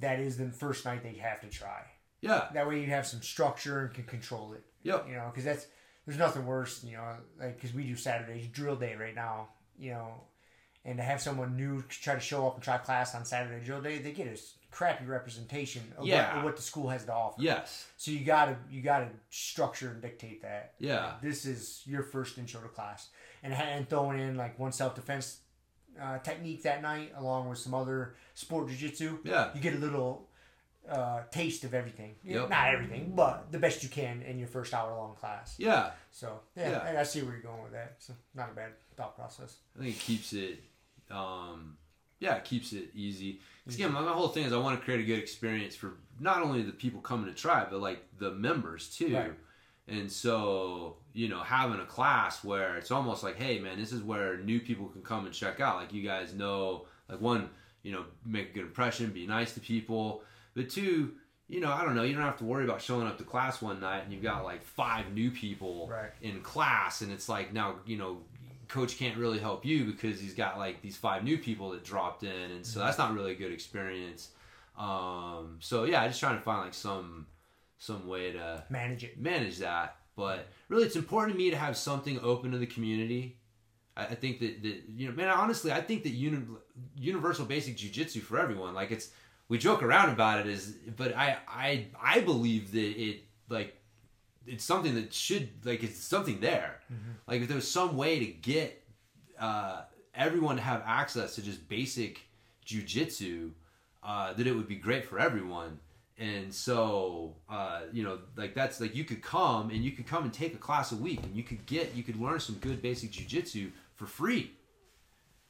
[SPEAKER 2] that is the first night they have to try.
[SPEAKER 1] yeah,
[SPEAKER 2] That way, you have some structure and can control it.
[SPEAKER 1] Yep.
[SPEAKER 2] You know, because that's there's nothing worse. You know, like because we do Saturdays drill day right now. You know, and to have someone new try to show up and try class on Saturday drill day, they get a s- crappy representation of,
[SPEAKER 1] Yeah.
[SPEAKER 2] what, of what the school has to offer.
[SPEAKER 1] yes,
[SPEAKER 2] So you gotta you gotta structure and dictate that.
[SPEAKER 1] Yeah.
[SPEAKER 2] Like, this is your first intro to class, and and throwing in like one self defense uh, technique that night, along with some other sport jujitsu.
[SPEAKER 1] yeah,
[SPEAKER 2] You get a little uh, taste of everything.
[SPEAKER 1] Yep.
[SPEAKER 2] Not everything, but the best you can in your first hour long class.
[SPEAKER 1] yeah.
[SPEAKER 2] So yeah,
[SPEAKER 1] Yeah.
[SPEAKER 2] I- I see where you're going with that. So not a bad thought process.
[SPEAKER 1] I think it keeps it, um, yeah, it keeps it easy. 'Cause again, my, my whole thing is I want to create a good experience for not only the people coming to try, but like the members too.
[SPEAKER 2] Right.
[SPEAKER 1] And so, you know, having a class where it's almost like, hey, man, this is where new people can come and check out. Like, you guys know, like, one, you know, make a good impression, be nice to people. But two, you know, I don't know, you don't have to worry about showing up to class one night and you've got like five new people
[SPEAKER 2] Right.
[SPEAKER 1] in class. And it's like, now, you know, coach can't really help you because he's got like these five new people that dropped in. And so that's not really a good experience. Um, so yeah, I just trying to find like some, some way to
[SPEAKER 2] Manage it.
[SPEAKER 1] manage that. But really, it's important to me to have something open to the community. I, I think that, that you know, man, honestly, I think that uni- universal basic jujitsu for everyone. Like it's, we joke around about it, is, but I, I, I believe that it like, it's something that should like it's something there. Like if there was some way to get uh, everyone to have access to just basic jujitsu, uh, that it would be great for everyone. And so, uh, you know, like that's like you could come and you could come and take a class a week and you could get, you could learn some good basic jujitsu for free.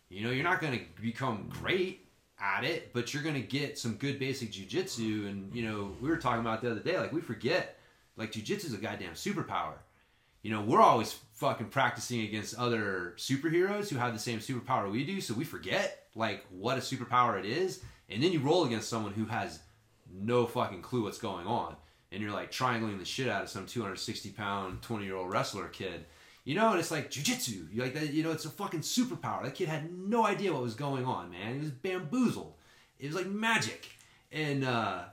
[SPEAKER 1] You know, you're not going to become great at it, but you're going to get some good basic jujitsu. And, you know, we were talking about the other day, like we forget, like jujitsu is a goddamn superpower. You know, we're always fucking practicing against other superheroes who have the same superpower we do, so we forget like what a superpower it is. And then you roll against someone who has no fucking clue what's going on. And you're like triangling the shit out of some 260 pound, 20 year old wrestler kid. You know, and it's like jujitsu. You like that, you know, it's a fucking superpower. That kid had no idea what was going on, man. He was bamboozled. It was like magic. And uh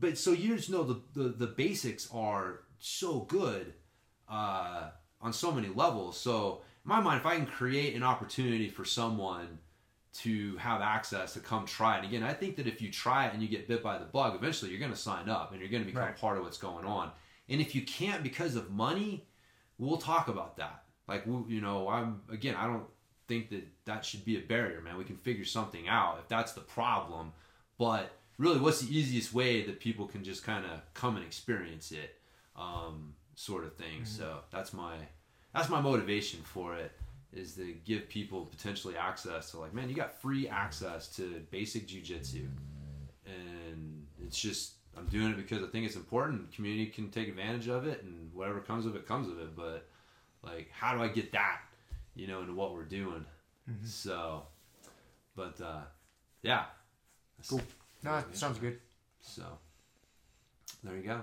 [SPEAKER 1] but so you just know the the, the basics are so good uh on so many levels. So in my mind, if I can create an opportunity for someone to have access to come try it. Again, I think that if you try it and you get bit by the bug, eventually you're going to sign up and you're going to become
[SPEAKER 2] Right.
[SPEAKER 1] part of what's going on. And if you can't because of money, we'll talk about that. Like, you know, I'm again, I don't think that that should be a barrier, man. We can figure something out if that's the problem. But really, what's the easiest way that people can just kind of come and experience it, um, sort of thing. So that's my that's my motivation for it is to give people potentially access to like man you got free access to basic jujitsu and it's just i'm doing it because i think it's important. Community can take advantage of it and whatever comes of it comes of it. But like how do i get that you know into what we're doing? So but uh yeah.
[SPEAKER 2] Cool. No, that sounds good.
[SPEAKER 1] so there you go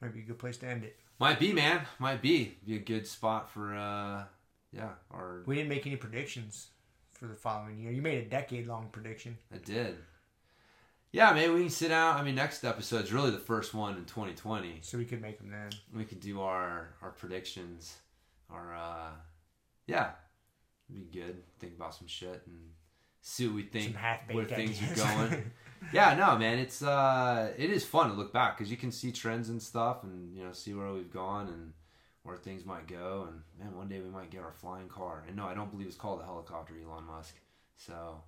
[SPEAKER 2] Might be a good place to end it.
[SPEAKER 1] might be man might be be a good spot for uh yeah our
[SPEAKER 2] We didn't make any predictions for the following year. You made a decade long prediction.
[SPEAKER 1] I did. Yeah, maybe we can sit down. I mean, next episode is really the first one in 2020.
[SPEAKER 2] So we could make them then.
[SPEAKER 1] We could do our our predictions. Our uh, yeah, it'd be good. Think about some shit and see what we think. Where things
[SPEAKER 2] ideas.
[SPEAKER 1] are going. yeah, no, man, it's uh, it is fun to look back because you can see trends and stuff, and you know, see where we've gone and where things might go. And man, one day we might get our flying car. And no, I don't believe it's called a helicopter, Elon Musk. So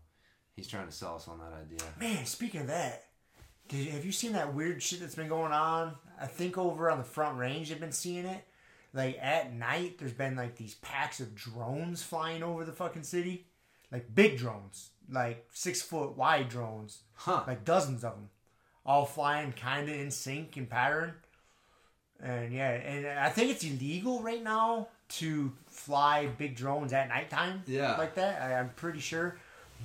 [SPEAKER 1] he's trying to sell us on that idea.
[SPEAKER 2] Man, speaking of that, did, have you seen that weird shit that's been going on? I think over on the Front Range, they've been seeing it. Like at night, there's been like these packs of drones flying over the fucking city, like big drones, like six foot wide drones,
[SPEAKER 1] Huh.
[SPEAKER 2] like dozens of them, all flying kind of in sync and pattern. And yeah, and I think it's illegal right now to fly big drones at nighttime.
[SPEAKER 1] Yeah.
[SPEAKER 2] like that. I, I'm pretty sure,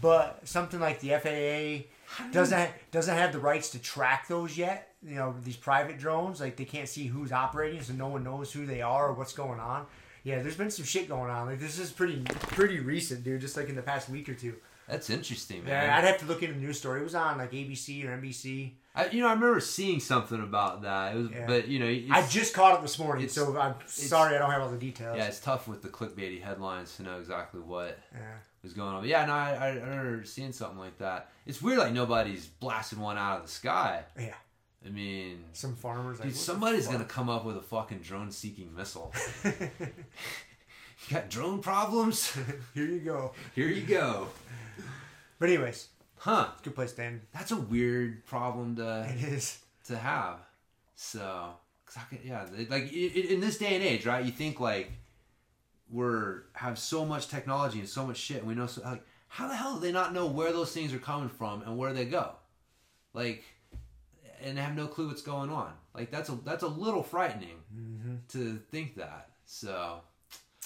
[SPEAKER 2] but something like the FAA doesn't doesn't have the rights to track those yet. You know, these private drones, like they can't see who's operating, so no one knows who they are or what's going on. Yeah, there's been some shit going on. Like this is pretty pretty recent, dude. Just like in the past week or two.
[SPEAKER 1] That's interesting, man.
[SPEAKER 2] Yeah, I'd have to look into the news story. It was on like ABC or NBC.
[SPEAKER 1] I, you know, I remember seeing something about that. It was,
[SPEAKER 2] Yeah.
[SPEAKER 1] but you know,
[SPEAKER 2] I just caught it this morning, so I'm sorry I don't have all the details.
[SPEAKER 1] yeah, it's tough with the clickbaity headlines to know exactly what
[SPEAKER 2] Yeah.
[SPEAKER 1] was going on. But yeah, no, I, I I remember seeing something like that. It's weird, like nobody's blasting one out of the sky.
[SPEAKER 2] Yeah.
[SPEAKER 1] I mean,
[SPEAKER 2] Some farmers.
[SPEAKER 1] Dude,
[SPEAKER 2] the
[SPEAKER 1] somebody's gonna come up with a fucking drone-seeking missile. you got drone problems?
[SPEAKER 2] Here you go.
[SPEAKER 1] Here you go.
[SPEAKER 2] But anyways,
[SPEAKER 1] Huh?
[SPEAKER 2] good place to end.
[SPEAKER 1] That's a weird problem to
[SPEAKER 2] It is.
[SPEAKER 1] to have. So, 'cause I could, yeah, like in this day and age, right? You think like we're have so much technology and so much shit, and we know so like how the hell do they not know where those things are coming from and where they go, like, and have no clue what's going on? Like that's a that's a little frightening mm-hmm. to think that. So,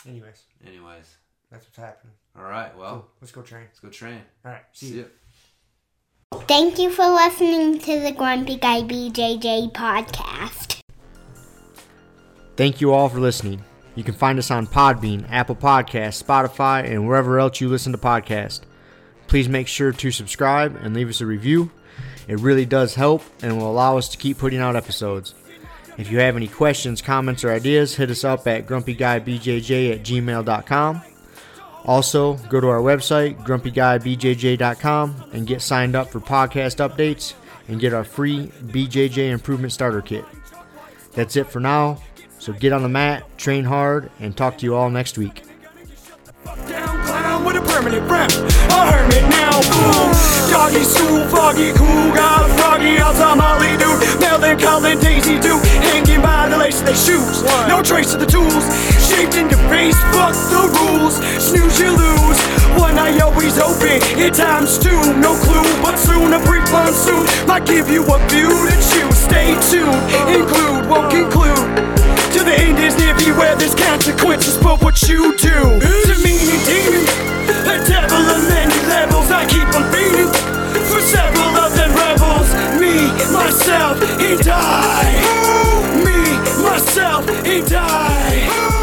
[SPEAKER 2] Anyways,
[SPEAKER 1] anyways,
[SPEAKER 2] that's what's happening.
[SPEAKER 1] all right, well,
[SPEAKER 2] Cool. Let's go train.
[SPEAKER 1] let's go train.
[SPEAKER 2] All right. See,
[SPEAKER 1] See
[SPEAKER 2] you.
[SPEAKER 1] you.
[SPEAKER 3] Thank you for listening to the Grumpy Guy BJJ podcast.
[SPEAKER 2] Thank you all for listening. You can find us on Podbean, Apple Podcasts, Spotify, and wherever else you listen to podcasts. Please make sure to subscribe and leave us a review. It really does help and will allow us to keep putting out episodes. If you have any questions, comments, or ideas, hit us up at grumpyguybjj at gmail.com. Also, go to our website, grumpyguybjj.com, and get signed up for podcast updates and get our free BJJ Improvement Starter Kit. That's it for now. So get on the mat, train hard, and talk to you all next week
[SPEAKER 4] permanent rep. A hermit now, boom. Doggy, stool, foggy, cool, got a froggy. I'll tell Molly, dude.
[SPEAKER 2] Melvin, Colin, Daisy, Duke, Hanging by the lace of their shoes. No trace of the tools. Shaped into face, fuck the rules. Snooze, you lose. One eye always open, at times two. No clue, but soon a brief monsoon might give you a view to choose. Stay tuned, include, won't conclude to the end is near beware there's consequences but what you do to me demons? A devil of many levels. I keep on beating for several of them rebels. Me, myself, and I. Me, myself, and I.